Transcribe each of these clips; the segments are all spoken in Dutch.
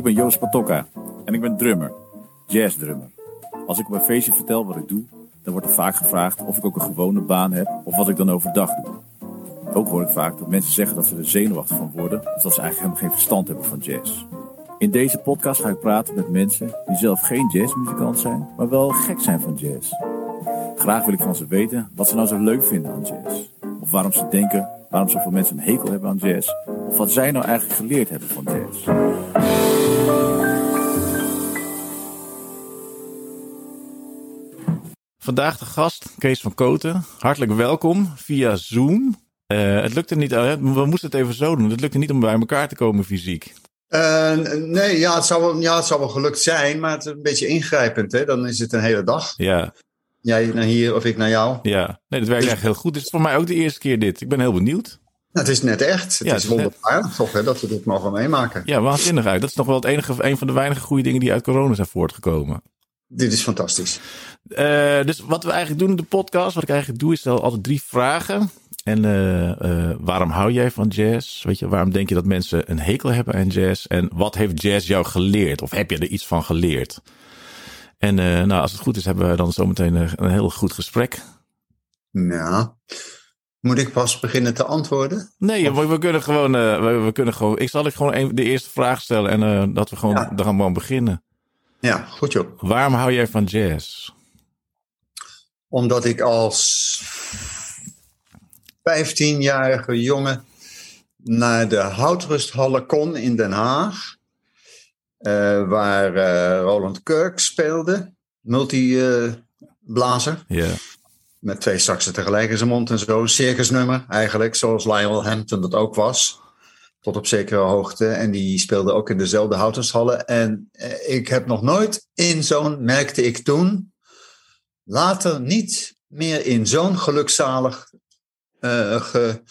Ik ben Joost Patokka en ik ben drummer, jazzdrummer. Als ik op een feestje vertel wat ik doe, dan wordt er vaak gevraagd of ik ook een gewone baan heb of wat ik dan overdag doe. Ook hoor ik vaak dat mensen zeggen dat ze er zenuwachtig van worden of dat ze eigenlijk helemaal geen verstand hebben van jazz. In deze podcast ga ik praten met mensen die zelf geen jazzmuzikant zijn, maar wel gek zijn van jazz. Graag wil ik van ze weten wat ze nou zo leuk vinden aan jazz. Of waarom ze denken waarom zoveel mensen een hekel hebben aan jazz. Of wat zij nou eigenlijk geleerd hebben van jazz. Vandaag de gast, Kees van Koten. Hartelijk welkom via Zoom. Uh, het lukte niet, uh, we moesten het even zo doen. Het lukte niet om bij elkaar te komen fysiek. Uh, nee, ja het, zou wel, ja, het zou wel gelukt zijn, maar het is een beetje ingrijpend. Hè? Dan is het een hele dag. Ja. Jij naar hier of ik naar jou. Ja, nee, dat werkt dus... echt heel goed. Het is voor mij ook de eerste keer dit. Ik ben heel benieuwd. Nou, het is net echt. Het ja, is wonderbaarlijk toch hè, dat we dit mogen meemaken. Ja, waanzinnig uit. Dat is nog wel het enige, een van de weinige goede dingen die uit corona zijn voortgekomen. Dit is fantastisch. Uh, dus wat we eigenlijk doen in de podcast, wat ik eigenlijk doe, is stel altijd drie vragen. En uh, uh, waarom hou jij van jazz? Weet je, waarom denk je dat mensen een hekel hebben aan jazz? En wat heeft jazz jou geleerd? Of heb je er iets van geleerd? En nou, als het goed is, hebben we dan zometeen een, een heel goed gesprek. Nou, moet ik pas beginnen te antwoorden? Nee, we, we, kunnen gewoon, uh, we, we, kunnen gewoon. Ik zal ik gewoon een, de eerste vraag stellen en uh, dat we gewoon ja. dan gewoon beginnen. Ja, goed joh. Waarom hou jij van jazz? Omdat ik als 15-jarige jongen naar de Houtrusthallen kon in Den Haag. Uh, waar Roland Kirk speelde, multiblazer. Yeah met twee saxen tegelijk in zijn mond en zo. Circusnummer eigenlijk, zoals Lionel Hampton dat ook was. Tot op zekere hoogte. En die speelde ook in dezelfde houtenshallen. En eh, ik heb nog nooit in zo'n, merkte ik toen, later niet meer in zo'n gelukzalig, uh, ge,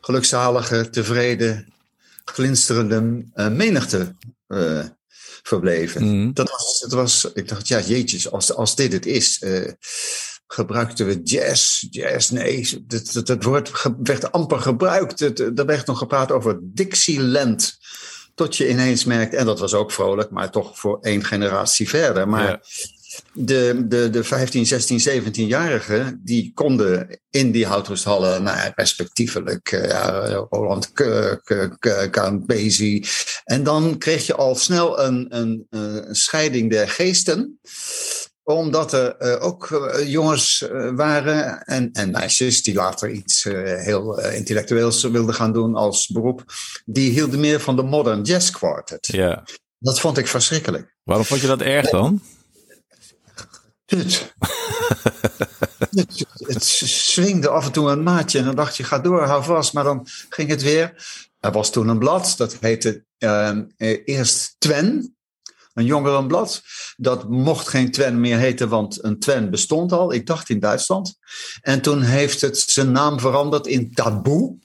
gelukzalige, tevreden, glinsterende uh, menigte uh, verbleven. Mm. Dat was, was, ik dacht, ja, jeetjes, als, als dit het is. Gebruikten we jazz. Jazz, nee, dat, dat, dat woord werd amper gebruikt. Er werd nog gepraat over Dixieland. Tot je ineens merkt, en dat was ook vrolijk, maar toch voor één generatie verder. Maar ja. De, de, de 15, 16, 17-jarigen, die konden in die houtrusthallen, nou, respectievelijk, ja, Roland Count Basie. En dan kreeg je al snel een, een, een scheiding der geesten omdat er uh, ook uh, jongens uh, waren en, en, meisjes die later iets heel intellectueels wilden gaan doen als beroep. Die hielden meer van de modern jazz quartet. Ja. Dat vond ik verschrikkelijk. Waarom vond je dat erg dan? Het, het, het swingde af en toe een maatje en dan dacht je ga door, hou vast. Maar dan ging het weer. Er was toen een blad, dat heette eerst Twen een jongerenblad. Dat mocht geen Twen meer heten, want een Twen bestond al. Ik dacht in Duitsland. En toen heeft het zijn naam veranderd in Taboe.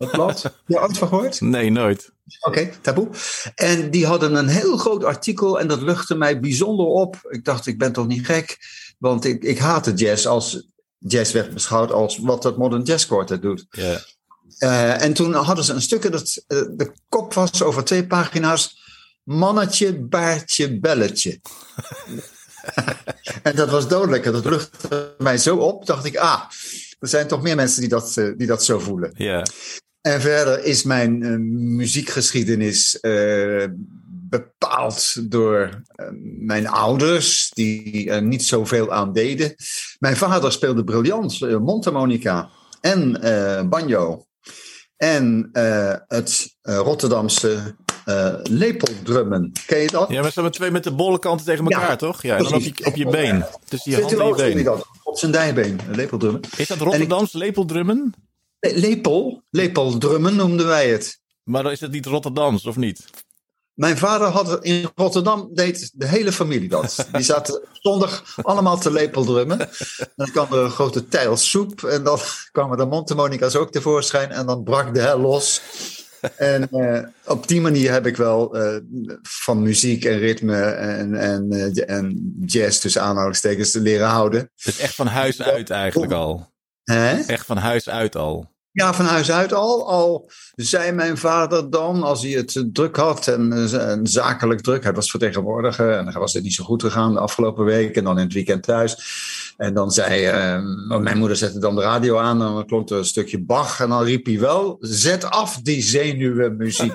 Dat blad. Je ooit van gehoord? Nee, nooit. Oké, okay, Taboe. En die hadden een heel groot artikel en dat luchtte mij bijzonder op. Ik dacht, ik ben toch niet gek? Want ik, ik haatte jazz als jazz werd beschouwd als wat het Modern Jazz Quartet doet. Yeah. Uh, en toen hadden ze een stukje dat uh, de kop was over twee pagina's mannetje, baardje, belletje. en dat was dodelijk. En dat luchtte mij zo op, dacht ik, ah, er zijn toch meer mensen die dat, die dat zo voelen. Ja. En verder is mijn uh, muziekgeschiedenis uh, bepaald door uh, mijn ouders, die er niet zoveel aan deden. Mijn vader speelde briljant mondharmonica en banjo. En het Rotterdamse uh, lepeldrummen. Ken je dat? Ja, maar ze hebben twee met de bolle kanten tegen elkaar, ja, toch? Ja, en dan op je, op je been. Dus die hand en je been. Dat, op zijn dijbeen, lepeldrummen. Is dat Rotterdams ik, lepeldrummen? Lepel, lepeldrummen noemden wij het. Maar dan is het niet Rotterdams, of niet? Mijn vader had in Rotterdam, deed de hele familie dat. Die zaten zondag allemaal te lepeldrummen. En dan kwam er een grote tijl soep. En dan kwamen de mondharmonica's ook tevoorschijn. En dan brak de hel los en uh, op die manier heb ik wel uh, van muziek en ritme en, en, uh, en jazz tussen aanhalingstekens te leren houden. Dus echt van huis uit eigenlijk al? Hè? Echt van huis uit al? Ja, van huis uit al. Al zei mijn vader dan, als hij het druk had en, en zakelijk druk, hij was vertegenwoordiger en hij was het niet zo goed gegaan de afgelopen week en dan in het weekend thuis. En dan zei, uh, mijn moeder zette dan de radio aan en dan klonk er een stukje Bach en dan riep hij wel, zet af die zenuwenmuziek.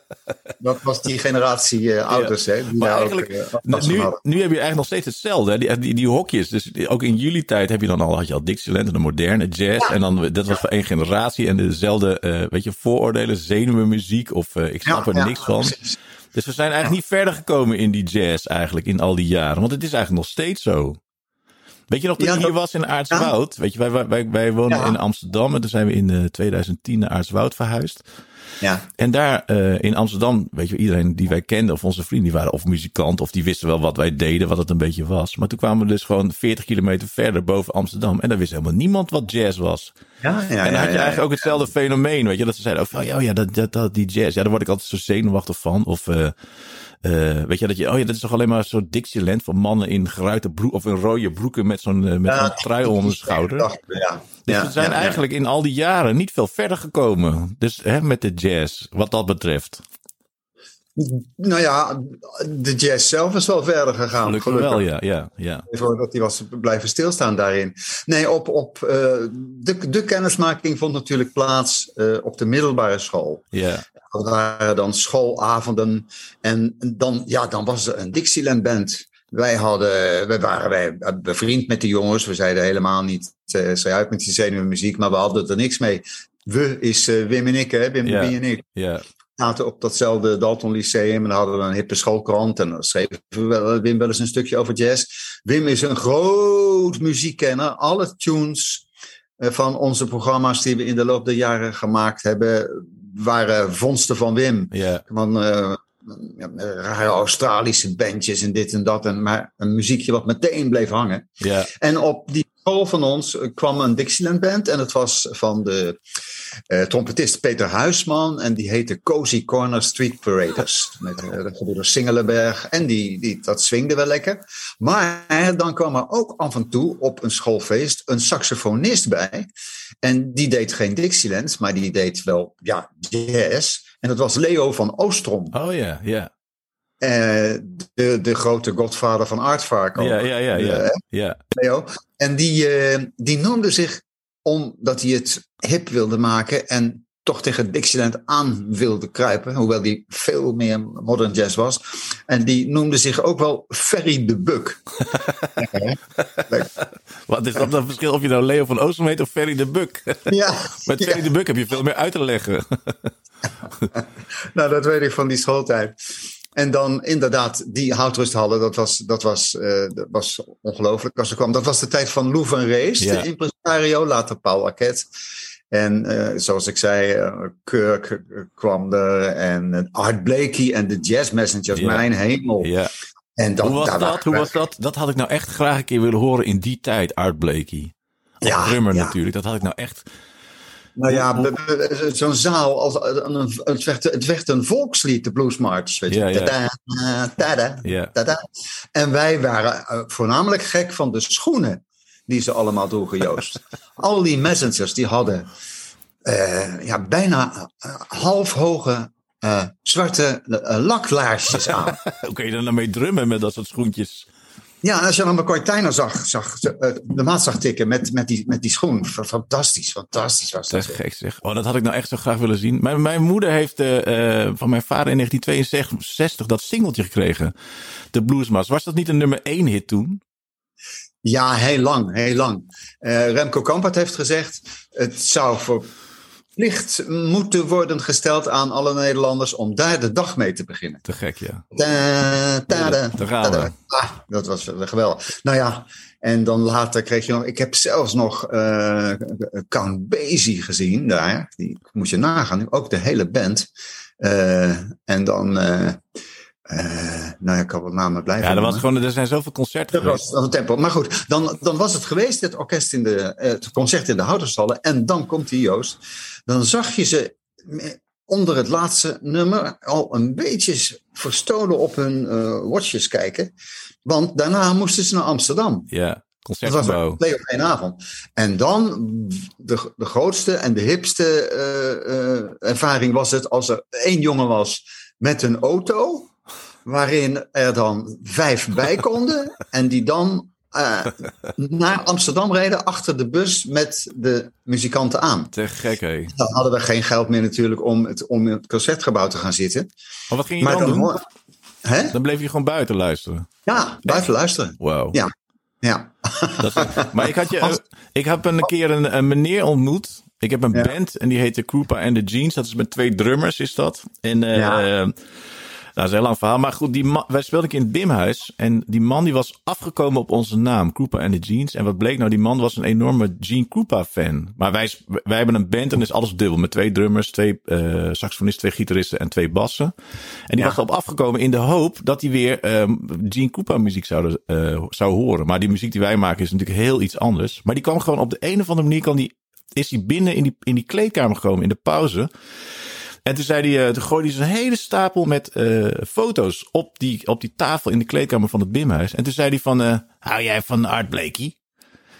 dat was die generatie uh, ouders, hè. Die maar ook, uh, nu, nu heb je eigenlijk nog steeds hetzelfde, hè? Die, die, die, hokjes. Dus ook in jullie tijd heb je dan al, had je al Dixieland en de moderne jazz. Ja. En dan, dat was voor één generatie en dezelfde, weet je, vooroordelen, zenuwenmuziek of ik snap ja, er niks van. Precies. Dus we zijn eigenlijk niet verder gekomen in die jazz eigenlijk in al die jaren. Want het is eigenlijk nog steeds zo. Weet je nog, toen ja, hier was in Aartswoud, weet je, wij, wij, wij wonen ja. in Amsterdam en toen zijn we in uh, 2010 naar Aartswoud verhuisd. Ja. En daar uh, in Amsterdam, weet je, iedereen die wij kenden of onze vrienden, die waren of muzikant of die wisten wel wat wij deden, wat het een beetje was. Maar toen kwamen we dus gewoon 40 kilometer verder boven Amsterdam en daar wist helemaal niemand wat jazz was. Ja, ja, en dan had je eigenlijk ook hetzelfde fenomeen, weet je, dat ze zeiden ook van, oh ja, dat, dat, dat, die jazz, ja, daar word ik altijd zo zenuwachtig van. Of uh, uh, weet je dat je, oh ja, dat is toch alleen maar zo'n Dixieland van mannen in geruite broek of in rode broeken met zo'n uh, met ja, zo'n trui om de schouder. Ja, dus we zijn eigenlijk in al die jaren niet veel verder gekomen. Dus hè, met de jazz, wat dat betreft. Nou ja, de jazz zelf is wel verder gegaan. Gelukkig, gelukkig. wel, ja. ja, ja. Voordat hij was blijven stilstaan daarin. Nee, op, op, uh, de, de kennismaking vond natuurlijk plaats uh, op de middelbare school. Ja. Dat waren dan schoolavonden. En dan, ja, dan was er een Dixieland band. Wij, hadden, wij waren wij bevriend met de jongens. We zeiden helemaal niet, uh, zij uit met die zenuwmuziek, maar we hadden er niks mee. We is uh, Wim en ik, hè? Wim en ik. Ja. Zaten op datzelfde Dalton Lyceum en dan hadden we een hippe schoolkrant. En dan schreef Wim wel eens een stukje over jazz. Wim is een groot muziekkenner. Alle tunes uh, van onze programma's die we in de loop der jaren gemaakt hebben, waren vondsten van Wim. Ja. Van uh, rare Australische bandjes en dit en dat. En, maar een muziekje wat meteen bleef hangen. Ja. En op die school van ons kwam een Dixieland band. En het was van de uh, trompetist Peter Huisman. En die heette Cozy Corner Street Paraders. Met uh, de gebroeder Singelenberg. En die, die, dat swingde wel lekker. Maar dan kwam er ook af en toe op een schoolfeest een saxofonist bij. En die deed geen Dixieland, maar die deed wel ja, jazz. En dat was Leo van Oostrom. Oh ja, ja. Uh, de, de grote godvader van Aardvark. Ja, ja, ja. ja, ja. Leo. En die, uh, die noemde zich, omdat hij het hip wilde maken en toch tegen Dixieland aan wilde kruipen, hoewel die veel meer modern jazz was. En die noemde zich ook wel Ferry de Buk. Wat is dat dan verschil of je nou Leo van Oostrom heet of Ferry de Buk? Ja. Met Ferry ja. de Buk heb je veel meer uit te leggen. nou, dat weet ik van die schooltijd. En dan inderdaad, die houtrusthallen, dat was, dat was, uh, dat was ongelooflijk als ze kwam. Dat was de tijd van Lou van Rees, Ja. de impresario, later Paul Arquette. En uh, zoals ik zei, uh, Kirk kwam er en Art Blakey en de Jazz Messengers, Ja. mijn hemel. Ja. En dat, Hoe was dat? waren Hoe was dat? Dat had ik nou echt graag een keer willen horen in die tijd, Art Blakey. Als Ja, drummer ja. natuurlijk. Dat had ik nou echt... Nou ja, zo'n zaal, als, een, het, werd, het werd een volkslied, de Blues March. Weet je. Ja, ja. Tada, tada, Ja. tada. En wij waren eh, voornamelijk gek van de schoenen die ze allemaal droegen, Joost. Al die messengers die hadden eh, ja, bijna eh, halfhoge eh, zwarte laklaarsjes aan. Hoe kun je er nou mee drummen met dat soort schoentjes? Ja, en als je dan McCoy Tyner zag, zag de maat zag tikken met, met, die, met die schoen. Fantastisch, fantastisch was Dat dat. is gek zeg. Oh, dat had ik nou echt zo graag willen zien. Mijn, mijn moeder heeft van mijn vader in 1962 dat singeltje gekregen. De Bluesmas. Was dat niet een nummer 1 hit toen? Ja, heel lang, heel lang. Remco Kampert heeft gezegd, het zou verplicht moeten worden gesteld aan alle Nederlanders om daar de dag mee te beginnen. Te gek, ja. Ta, ta, da, Daar gaan ta, we. da. Ah, dat was geweldig. Nou ja, en dan later kreeg je nog, ik heb zelfs nog eh Count Basie gezien daar. Die moet je nagaan, ook de hele band. Eh, en dan, eh, eh, nou ja, ik kan wel namen blijven. Ja, er, was gewoon, er zijn zoveel concerten Dat was, geweest. dat was tempo. Maar goed, dan, dan was het geweest, het orkest in de, eh, het concert in de Houterstallen. En dan komt die Joost. Dan zag je ze onder het laatste nummer al een beetje verstolen op hun eh, watches kijken. Want daarna moesten ze naar Amsterdam. Ja, Concertgebouw. Dat was twee op één avond. En dan de, de grootste en de hipste uh, uh, ervaring was het als er één jongen was met een auto, waarin er dan vijf bij konden en die dan uh, naar Amsterdam reden achter de bus met de muzikanten aan. Te gek, hé. Dan hadden we geen geld meer natuurlijk om, het, om in het concertgebouw te gaan zitten. Maar wat ging je maar dan, dan doen? Hè? Dan bleef je gewoon buiten luisteren? Ja, buiten luisteren. Wow. Ja. ja. Is, maar ik, had je, ik heb een keer een, een meneer ontmoet. Ik heb een ja. band en die heet de Krupa and the Jeans. Dat is met twee drummers is dat. En uh, ja. Nou, dat is een heel lang verhaal. Maar goed, die man, wij speelden in het Bimhuis. En die man die was afgekomen op onze naam. Krupa and the Jeans. En wat bleek nou? Die man was een enorme Gene Krupa fan. Maar wij, wij hebben een band en is alles dubbel. Met twee drummers, twee uh, saxofonisten, twee gitaristen en twee bassen. En die ja. was erop afgekomen in de hoop dat hij weer um, Gene Krupa muziek zou, uh, zou horen. Maar die muziek die wij maken is natuurlijk heel iets anders. Maar die kwam gewoon op de een of andere manier... Kan die, is hij binnen in die, in die kleedkamer gekomen in de pauze. En toen zei hij, uh, toen gooide hij zijn hele stapel met uh, foto's op die, op die tafel in de kleedkamer van het Bimhuis. En toen zei hij van, uh, hou jij van Art Blakey?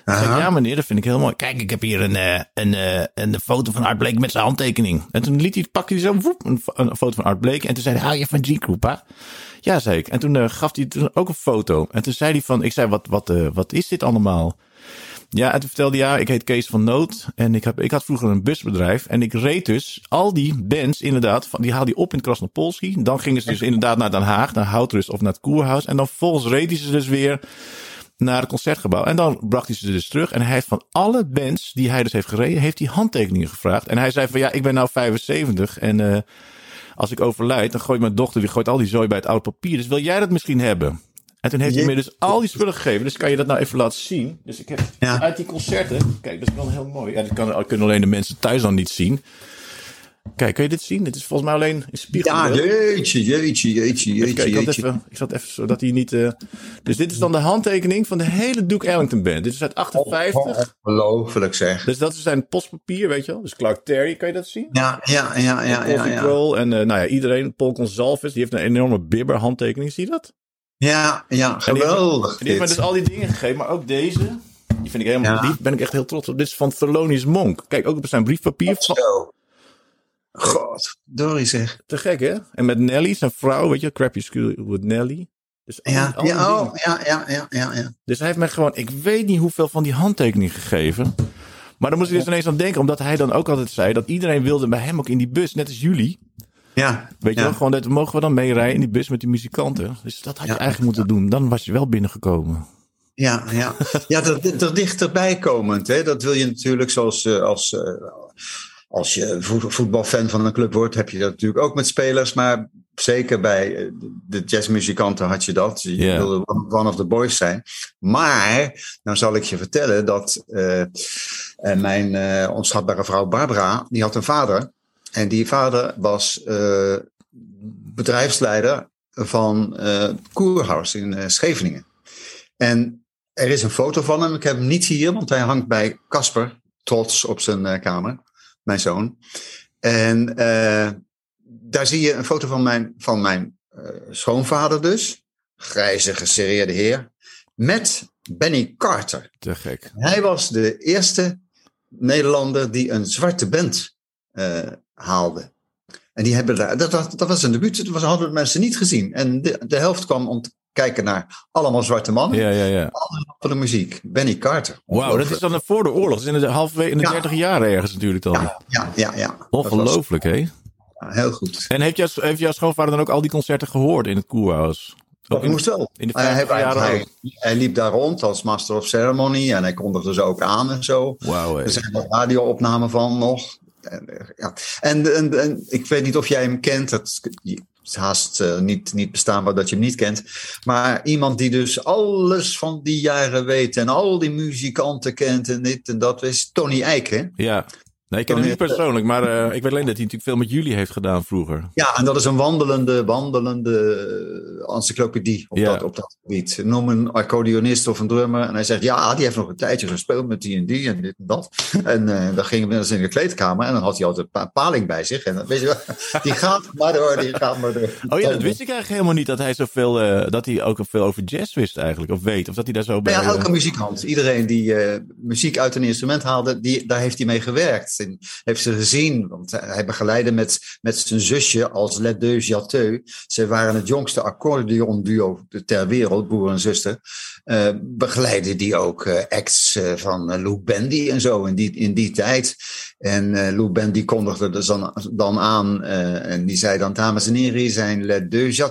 Zei, ja meneer, dat vind ik heel mooi. Kijk, ik heb hier een, een, een, een foto van Art Blakey met zijn handtekening. En toen liet hij, pakte hij zo woep, een, een, foto van Art Blakey. En toen zei hij, hou je van G-Krupa? Ja, zei ik. En toen gaf hij ook een foto. En toen zei hij van, ik zei, wat, wat, wat is dit allemaal? Ja, en toen vertelde ja, ik heet Kees van Noot. En ik, heb, ik had vroeger een busbedrijf. En ik reed dus al die bands inderdaad. Van, die haalde hij op in Krasnopolski. Dan gingen ze dus inderdaad naar Den Haag, naar Houtrust of naar het Koerhuis. En dan vervolgens reed hij ze dus weer naar het concertgebouw. En dan bracht hij ze dus terug. En hij heeft van alle bands die hij dus heeft gereden, heeft hij handtekeningen gevraagd. En hij zei van, ja, ik ben nou 75 en... Uh, als ik overlijd, dan gooit mijn dochter die gooit al die zooi bij het oude papier. Dus wil jij dat misschien hebben? En toen heeft hij me dus al die spullen gegeven. Dus kan je dat nou even laten zien. Dus ik heb ja. uit die concerten. Kijk, dat is wel heel mooi. Ja, dat kan, kunnen alleen de mensen thuis dan niet zien. Kijk, kun je dit zien? Dit is volgens mij alleen in spiegel. Ja, jeetje, jeetje, jeetje, jeetje. Kijk, ik, even, ik zat even zodat hij niet... Uh... Dus dit is dan de handtekening van de hele Duke Ellington Band. Dit is uit 58. Ongelooflijk zeg. Dus dat is zijn postpapier, weet je wel. Dus Clark Terry, kan je dat zien? Ja, ja, ja, ja. ja, ja. Roll en uh, nou ja, iedereen. Paul Gonsalves, die heeft een enorme bibber handtekening. Zie je dat? Ja, ja, geweldig. En die heeft me dus al die dingen gegeven, maar ook deze. Die vind ik helemaal, ja. die ben ik echt heel trots op. Dit is van Thelonious Monk. Kijk, ook op zijn briefpapier. Van... God, Dory zeg. Te gek, hè? En met Nelly, zijn vrouw, weet je, Crappy School with Nelly. Dus al, ja, al ja, oh, ja, ja, ja, ja, ja. Dus hij heeft mij gewoon, ik weet niet hoeveel van die handtekeningen gegeven. Maar dan moest ik dus ineens aan denken, omdat hij dan ook altijd zei dat iedereen wilde bij hem ook in die bus, net als jullie. Ja. Weet je ja. wel, gewoon dat mogen we dan meerijden in die bus met die muzikanten. Dus dat had je ja. eigenlijk moeten doen. Dan was je wel binnengekomen. Ja, ja. ja er, er dichterbij komend. Hè? Dat wil je natuurlijk zoals als, als je voetbalfan van een club wordt, heb je dat natuurlijk ook met spelers. Maar zeker bij de jazzmuzikanten had je dat. Je yeah. wilde one of the boys zijn. Maar, nou zal ik je vertellen dat uh, mijn uh, onschatbare vrouw Barbara, die had een vader. En die vader was uh, bedrijfsleider van uh, Koerhuis in uh, Scheveningen. En er is een foto van hem. Ik heb hem niet hier, want hij hangt bij Casper, trots op zijn kamer, mijn zoon. En daar zie je een foto van mijn, van mijn schoonvader dus. Grijze, geserreerde heer. Met Benny Carter. Te gek. Hij was de eerste Nederlander die een zwarte band haalde. En die hebben daar, dat, dat, dat was een debuut, dat was, hadden mensen niet gezien. En de, de helft kwam om te kijken naar allemaal zwarte mannen. Ja, ja, ja. Allemaal van de muziek. Benny Carter. Wauw, dat is dan voor de oorlog. Dat is in de halfwege in de ja. 30 jaren ergens natuurlijk dan. Ja, ja, ja. ja. Ongelooflijk, hè? Ja, heel goed. En heeft jouw, heeft jouw schoonvader dan ook al die concerten gehoord in het Koerhuis? Dat moest wel. In de hij, hij, hij, liep daar rond als Master of Ceremony en hij kondigde ze ook aan en zo. Wauw, er zijn wat radio-opnamen van nog. En, ja. en, en, en, ik weet niet of jij hem kent. Het is haast uh, niet, niet bestaanbaar dat je hem niet kent. Maar iemand die dus alles van die jaren weet. En al die muzikanten kent en dit en dat. Is Tony Eijk, hè? Ja. Nee, ik ken hem niet persoonlijk, maar uh, ik weet alleen dat hij natuurlijk veel met jullie heeft gedaan vroeger. Ja, en dat is een wandelende, wandelende encyclopedie op, dat, op dat gebied. Noem een accordeonist of een drummer en hij zegt, ja, die heeft nog een tijdje gespeeld met die en die en dit en dat. En uh, dan ging hij eens in de kleedkamer en dan had hij altijd een paling bij zich. En dan, weet je wel, die gaat maar door, die gaat maar door. Oh ja, dat wist ik eigenlijk helemaal niet, dat hij zoveel, uh, dat hij ook veel over jazz wist eigenlijk, of weet, of dat hij daar zo bij... Ja, elke muzikant, iedereen die muziek uit een instrument haalde, die, daar heeft hij mee gewerkt heeft ze gezien. Want hij begeleidde met, met zijn zusje als Les Deux Jateux. Ze waren het jongste accordeon duo ter wereld, broer en zuster. Uh, begeleidde die ook uh, acts uh, van Lou Bendy en zo in die, in die tijd. En Lou Bendy kondigde dus dan, dan aan en die zei dan, dames en heren, zijn Les Deux.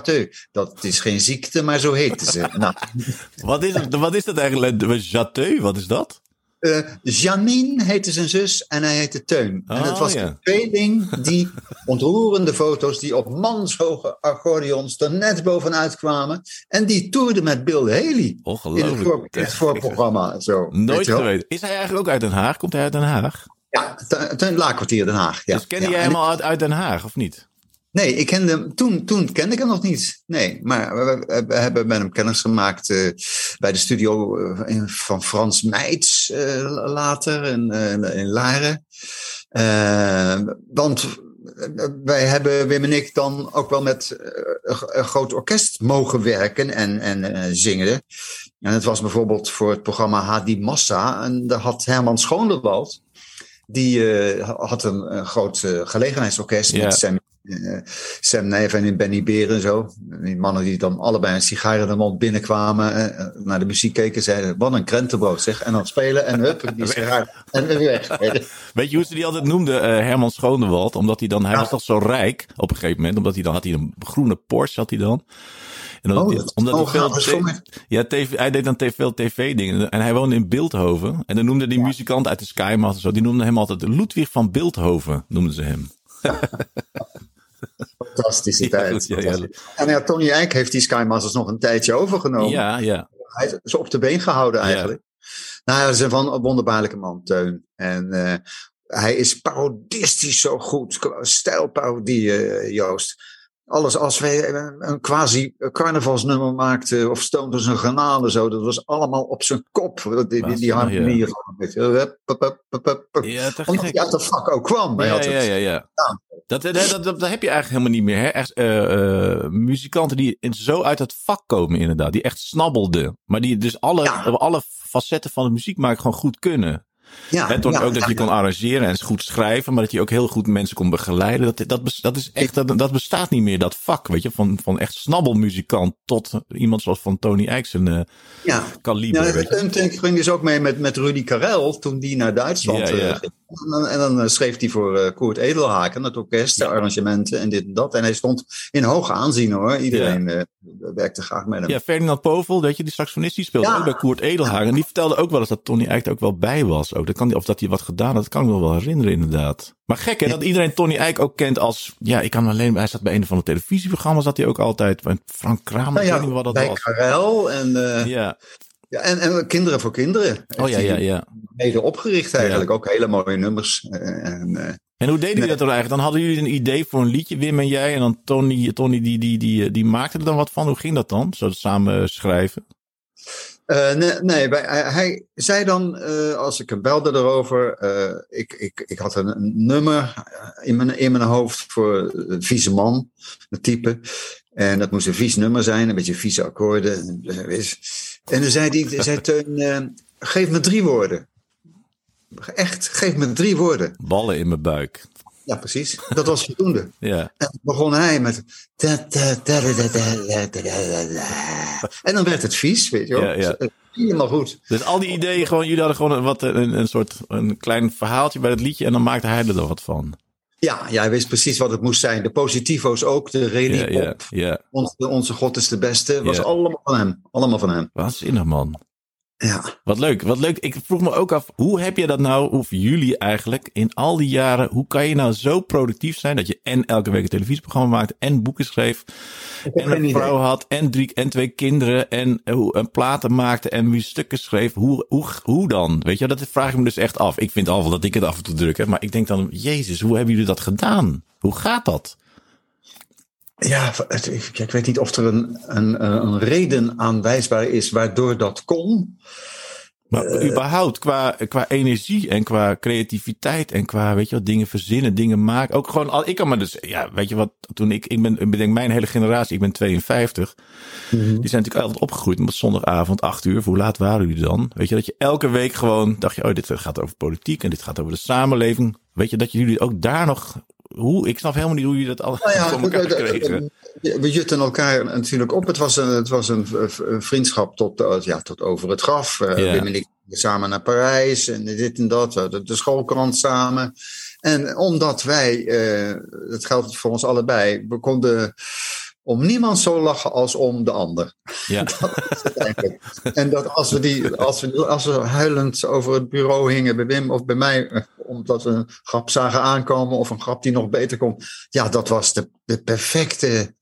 Dat is geen ziekte, maar zo heette ze. nou. wat, is, wat is dat eigenlijk, Les Jateux? Wat is dat? Uh, Janine heette zijn zus en hij heette Teun. en het oh, was een tweeling die ontroerende foto's die op manshoge accordeons er net bovenuit kwamen. En die toerde met Bill Haley. In het, voor, het voorprogramma. Zo, Nooit geweten. Is hij eigenlijk ook uit Den Haag? Komt hij uit Den Haag? Ja, Teun Laakkwartier Den Haag. Ja. Dus kende ja, jij hem al uit, uit Den Haag of niet? Nee, ik kende hem, toen, toen kende ik hem nog niet. Nee, maar we, we hebben met hem kennis gemaakt uh, bij de studio uh, van Frans Meits uh, later in, in Laren. want wij hebben, Wim en ik, dan ook wel met een groot orkest mogen werken en, en zingen. En het was bijvoorbeeld voor het programma Hadi Massa. En daar had Herman Schoonderwald, die had een, een groot gelegenheidsorkest met zijn uh, Sam Nijven en Benny Beren en zo. Die mannen die dan allebei een sigaar in de mond binnenkwamen, uh, naar de muziek keken, zeiden: Wat een krentenbrood zeg. En dan spelen en hup, die sigaar en weer weg. Weet je hoe ze die altijd noemde, uh, Herman Schonewald? Omdat hij dan, hij was toch zo rijk op een gegeven moment, omdat hij dan had hij een groene Porsche, had hij dan. En dan, oh, dat, omdat oh, hij veel ja, TV, hij deed dan tv, veel tv-dingen. En hij woonde in Beeldhoven. En dan noemde die muzikant uit de Skymaster zo, die noemde hem altijd Ludwig van Beeldhoven, noemden ze hem. Fantastische tijd. En ja, Tony Eijk heeft die Sky Masters nog een tijdje overgenomen. Ja, ja. Hij is op de been gehouden eigenlijk. Nou dat is een van een wonderbaarlijke man, Teun. En uh, hij is parodistisch zo goed. Stijlparodie, uh, Joost alles als wij een quasi carnavalsnummer maakten of Stoned een granade zo, dat was allemaal op zijn kop. Die, die, die harmonie. Ja. Ja, Omdat hij uit de vak ook kwam. Ja, ja, ja, ja. Dat, dat, dat, dat, heb je eigenlijk helemaal niet meer. Hè? Echt, uh, uh, muzikanten die zo uit het vak komen inderdaad. Die echt snabbelden. Maar die dus alle, alle facetten van de muziek maken gewoon goed kunnen. Ja, He, ook dat je kon arrangeren en goed schrijven, maar dat je ook heel goed mensen kon begeleiden. Dat, dat, dat is echt, dat, dat bestaat niet meer, dat vak, weet je, van, van echt snabbelmuzikant tot iemand zoals van Tony Eijksen uh, ja. kaliber. Ja, ik ging dus ook mee met, met Rudy Karel toen die naar Duitsland ja. ging. En dan, en dan, schreef hij voor uh, Koert Edelhaken, het orkest, de arrangementen en dit en dat. En hij stond in hoog aanzien hoor. Iedereen uh, werkte graag met hem. Ja, Ferdinand Povel, weet je, die saxofonist, die speelde ook bij Koert Edelhaken. En die vertelde ook wel eens dat Tony eigenlijk ook wel bij was. Ook. Dat kan, of dat hij wat gedaan had, dat kan ik me wel herinneren inderdaad. Maar gek hè, dat iedereen Tony Eijk ook kent als... Ja, ik kan alleen... Hij zat bij een van de televisieprogramma's, zat hij ook altijd. Frank Kramer, nou ja, ik weet niet wat dat bij was. Karel en... Uh, ja. Ja, en, en Kinderen voor Kinderen. Oh ja, ja, ja. Mede opgericht eigenlijk. Ook hele mooie nummers. En, uh, en hoe deden jullie dat dan eigenlijk? Dan hadden jullie een idee voor een liedje, Wim en jij. En dan Tony, Tony die, die, die, die maakte er dan wat van. Hoe ging dat dan? Zo samen schrijven? Uh, nee, nee hij, hij, zei dan, uh, als ik hem belde erover, uh, ik, ik, ik had een, een, nummer in mijn, in mijn hoofd voor een vieze man, een type. En dat moest een vies nummer zijn, een beetje vieze akkoorden. En dan zei, hij, zei Teun, geef me drie woorden. Echt, geef me drie woorden. Ballen in mijn buik. Ja, precies. Dat was voldoende. ja. En begon hij met. En dan werd het vies, weet je wel. Ja, ja. Helemaal goed. Dus al die ideeën, gewoon, jullie hadden gewoon een, wat, een, een soort een klein verhaaltje bij het liedje en dan maakte hij er dan wat van. Ja, hij wist precies wat het moest zijn. De positivo's ook, de rally ja, Onze, onze God is de beste. was allemaal van hem. Allemaal van hem. Waanzinnig, man. Ja. Wat leuk, wat leuk. Ik vroeg me ook af, hoe heb je dat nou, of jullie eigenlijk, in al die jaren, hoe kan je nou zo productief zijn dat je en elke week een televisieprogramma maakt, en boeken schreef, en een vrouw had, en drie en twee kinderen, en hoe een platen maakte en wie stukken schreef. Hoe, hoe, hoe dan? Weet je, dat vraag ik me dus echt af. Ik vind al wel dat ik het af en toe druk heb, maar ik denk dan, Jezus, hoe hebben jullie dat gedaan? Hoe gaat dat? Ja, ik weet niet of er een, een, een reden aanwijsbaar is waardoor dat kon. Maar uh, überhaupt, qua, qua energie en qua creativiteit en qua, weet je wat, dingen verzinnen, dingen maken. Ook gewoon, al, ik kan me dus, ja, weet je wat, toen ik, ik ben, ik denk mijn hele generatie, ik ben 52. Mm -hmm. Die zijn natuurlijk altijd opgegroeid met zondagavond, 8 uur. Hoe laat waren jullie dan? Weet je, dat je elke week gewoon dacht je, oh, dit gaat over politiek en dit gaat over de samenleving. Weet je, dat jullie ook daar nog hoe? Ik snap helemaal niet hoe je dat al nou ja, voor elkaar. We jutten elkaar natuurlijk op. Het was een, het was een, vriendschap tot, ja, tot over het graf. Ja. Wim en ik samen naar Parijs en dit en dat. De, de schoolkrant samen. En omdat wij, uh, dat geldt voor ons allebei, we konden om niemand zo lachen als om de ander. Ja. dat en dat als we, die, als, we, als we huilend over het bureau hingen bij Wim of bij mij, eh, omdat we een grap zagen aankomen of een grap die nog beter komt. Ja, dat was de, de perfecte.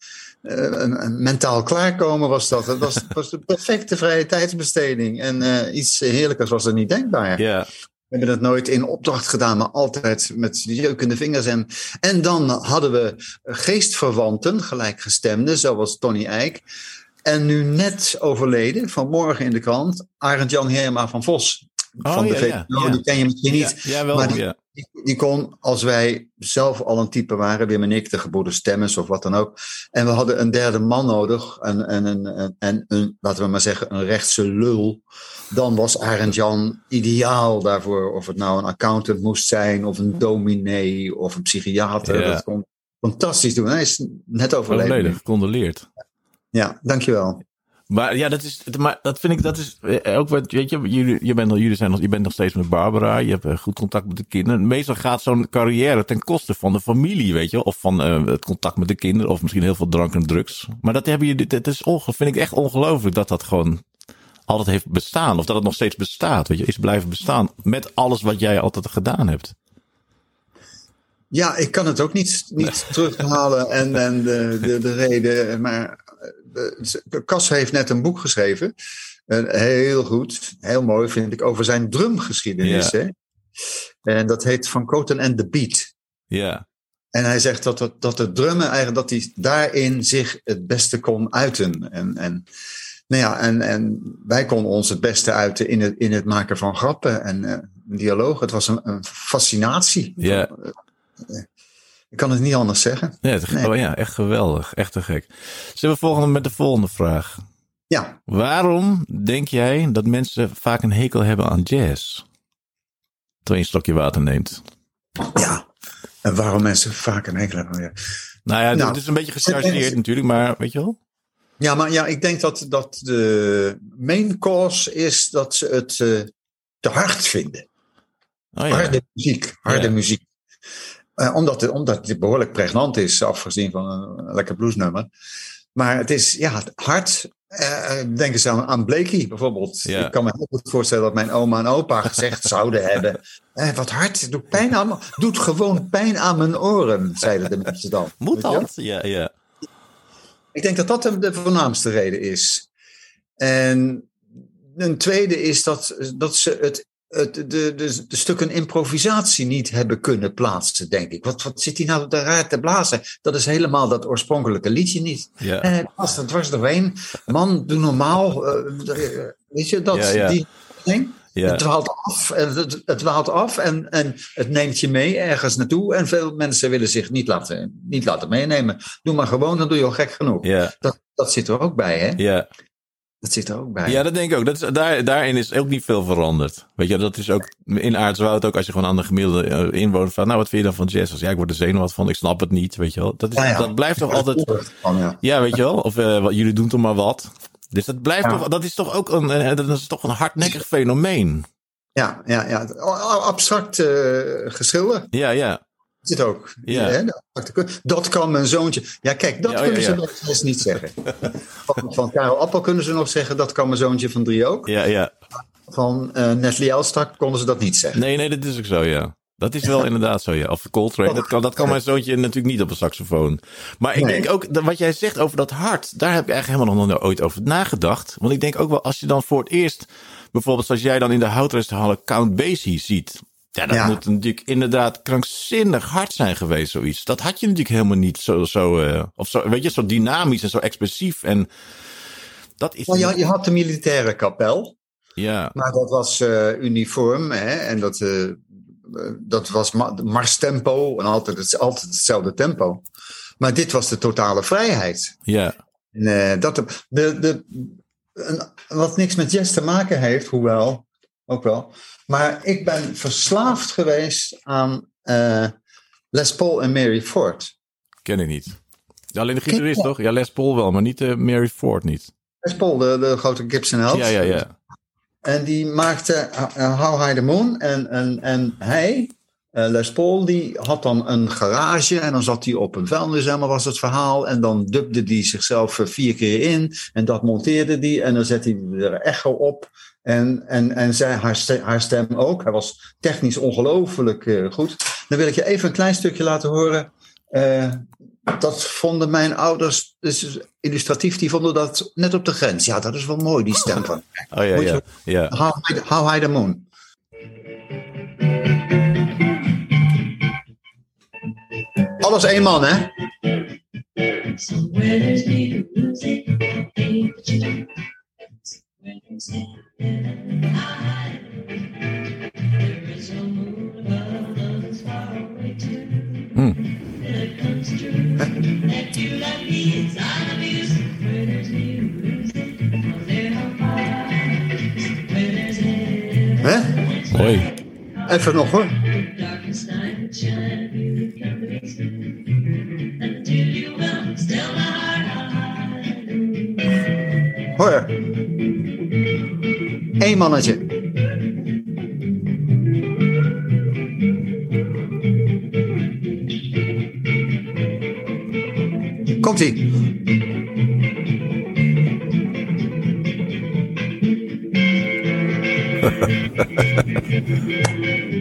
Uh, een mentaal klaarkomen was dat. Dat was, was de perfecte vrije tijdsbesteding. En uh, iets heerlijkers was er niet denkbaar. Ja. We hebben het nooit in opdracht gedaan, maar altijd met jeukende vingers. En, en dan hadden we geestverwanten, gelijkgestemden, zoals Tony Eijk. En nu net overleden, vanmorgen in de krant, Arend Jan Herma van Vos. Oh, van de ja, ja, Die ken je misschien niet. Ja, wel, maar die, die, kon, als wij zelf al een type waren, Wim en ik, de geboren stemmers of wat dan ook. En we hadden een derde man nodig. En, en, en, en een, laten we maar zeggen, een rechtse lul. Dan was Arend Jan ideaal daarvoor. Of het nou een accountant moest zijn, of een dominee, of een psychiater. Dat kon fantastisch doen. Hij is net overleden. Overleden, gecondoleerd. Ja, dankjewel. Maar ja, dat is, maar dat vind ik, dat is eh, ook wat, weet je, jullie, je bent, jullie zijn nog, je bent nog steeds met Barbara, je hebt eh, goed contact met de kinderen. Meestal gaat zo'n carrière ten koste van de familie, weet je, of van uh, het contact met de kinderen, of misschien heel veel drank en drugs. Maar dat hebben jullie, dat is onge, vind ik echt ongelooflijk dat dat gewoon altijd heeft bestaan, of dat het nog steeds bestaat, weet je, is blijven bestaan met alles wat jij altijd gedaan hebt. Ja, ik kan het ook niet, niet terughalen en, en de, de, de reden, maar Cas heeft net een boek geschreven. heel goed, heel mooi vind ik, over zijn drumgeschiedenis. Hè? En dat heet Van Koten and the Beat. Ja. En hij zegt dat het, dat het drummen eigenlijk dat hij daarin zich het beste kon uiten. En, en, nou ja, en, en wij konden ons het beste uiten in het, in het maken van grappen en uh, dialoog. Het was een, een fascinatie. Ja. Ik kan het niet anders zeggen. Ja, het, nee. oh ja, echt geweldig. Echt te gek. Zullen we volgen met de volgende vraag? Ja. Waarom denk jij dat mensen vaak een hekel hebben aan jazz? Terwijl je een stokje water neemt. Ja. En waarom mensen vaak een hekel hebben aan jazz? Nou ja, nou, het is een beetje gechargeerd natuurlijk, maar weet je wel? Ja, maar ja, ik denk dat, dat de main cause is dat ze het uh, te hard vinden. Oh ja. Harde muziek, harde ja. muziek. Uh, omdat, het, omdat het behoorlijk pregnant is, afgezien van een, lekker bluesnummer. Maar het is ja, hard. Uh, denk eens aan, aan Blakey bijvoorbeeld. Ja. Ik kan me heel goed voorstellen dat mijn oma en opa gezegd zouden hebben. Eh, wat hard, doet pijn aan Doet gewoon pijn aan mijn oren, zeiden de mensen dan. Moet dat? Ja, ja. Ik denk dat dat de, de voornaamste reden is. En een tweede is dat, dat ze het de, de, de, stukken improvisatie niet hebben kunnen plaatsen, denk ik. Wat, wat zit hij nou daar raar te blazen? Dat is helemaal dat oorspronkelijke liedje niet. Ja. En hij past er dwars doorheen. Man, doe normaal. Uh, weet je, dat, ja, ja. die ding. Het dwaalt af, het, het dwaalt af en, en het neemt je mee ergens naartoe. En veel mensen willen zich niet laten, niet laten meenemen. Doe maar gewoon, dan doe je al gek genoeg. Ja. Dat, dat zit er ook bij, hè? Ja. Dat zit er ook bij. Ja, dat denk ik ook. Dat is, daar, daarin is ook niet veel veranderd. Weet je, dat is ook in Aardswoud ook als je gewoon aan de gemiddelde uh, inwoner van, nou, wat vind je dan van jazz? Als ja, ik word er zenuwachtig van, ik snap het niet, weet je wel. Dat, is, Ja, ja. dat blijft toch altijd, Van, ja. ja, weet je wel. Of uh, wat, jullie doen toch maar wat. Dus dat blijft toch, dat is toch ook een, eh, dat is toch een hardnekkig fenomeen. Ja, ja, ja. Abstract eh geschilder. Ja, ja. Dit ook. Ja. Hè, dat- kan mijn zoontje. Ja, kijk, dat Ja, ja, kunnen ze nog steeds niet zeggen. Van, van Karel Appel kunnen ze nog zeggen, dat kan mijn zoontje van drie ook. Ja, ja. Van eh Nestle Elstak konden ze dat niet zeggen. Nee, nee, dat is ook zo, ja. Dat is wel inderdaad zo, ja. Of Coltrane, dat kan, dat kan mijn zoontje natuurlijk niet op een saxofoon. Maar ik Nee. denk ook, dat wat jij zegt over dat hart, daar heb ik eigenlijk helemaal nog nooit over nagedacht. Want ik denk ook wel, als je dan voor het eerst, bijvoorbeeld zoals jij dan in de houtresthallen Count Basie ziet. Ja, dat Ja. moet natuurlijk inderdaad krankzinnig hard zijn geweest, zoiets. Dat had je natuurlijk helemaal niet zo, zo eh, of zo, weet je, zo dynamisch en zo expressief. En dat is... Nou, je, je had de militaire kapel. ja, Maar dat was eh, uniform hè, en dat, eh, dat was ma marstempo en altijd, het, altijd hetzelfde tempo. Maar dit was de totale vrijheid. ja, En, dat, de, de, een, wat niks met jazz te maken heeft, hoewel, ook wel. Maar ik ben verslaafd geweest aan eh, Les Paul en Mary Ford. ken ik niet. Ja, alleen de gitarist, toch? Ja, Les Paul wel, maar niet eh, Mary Ford niet. Les Paul, de, de grote Gibson held. Ja, ja, ja. En die maakte uh, How High the Moon. En, en, en hij, Les Paul, die had dan een garage. En dan zat hij op een vuilnisemmer, was het verhaal. En dan dubde hij zichzelf uh, vier keer in. En dat monteerde hij. En dan zette hij er echo op. En, en, en zij, haar, stem, haar stem ook. Hij was technisch ongelooflijk uh, goed. Dan wil ik je even een klein stukje laten horen. Uh, dat vonden mijn ouders, dus illustratief, die vonden dat net op de grens. Ja, dat is wel mooi, die stem van. Oh ja, ja. ja. How High the Moon. Alles één man, hè? Hmm. Hè? Mooi. Even nog hoor. Hoor. Eén mannetje. Komt-ie.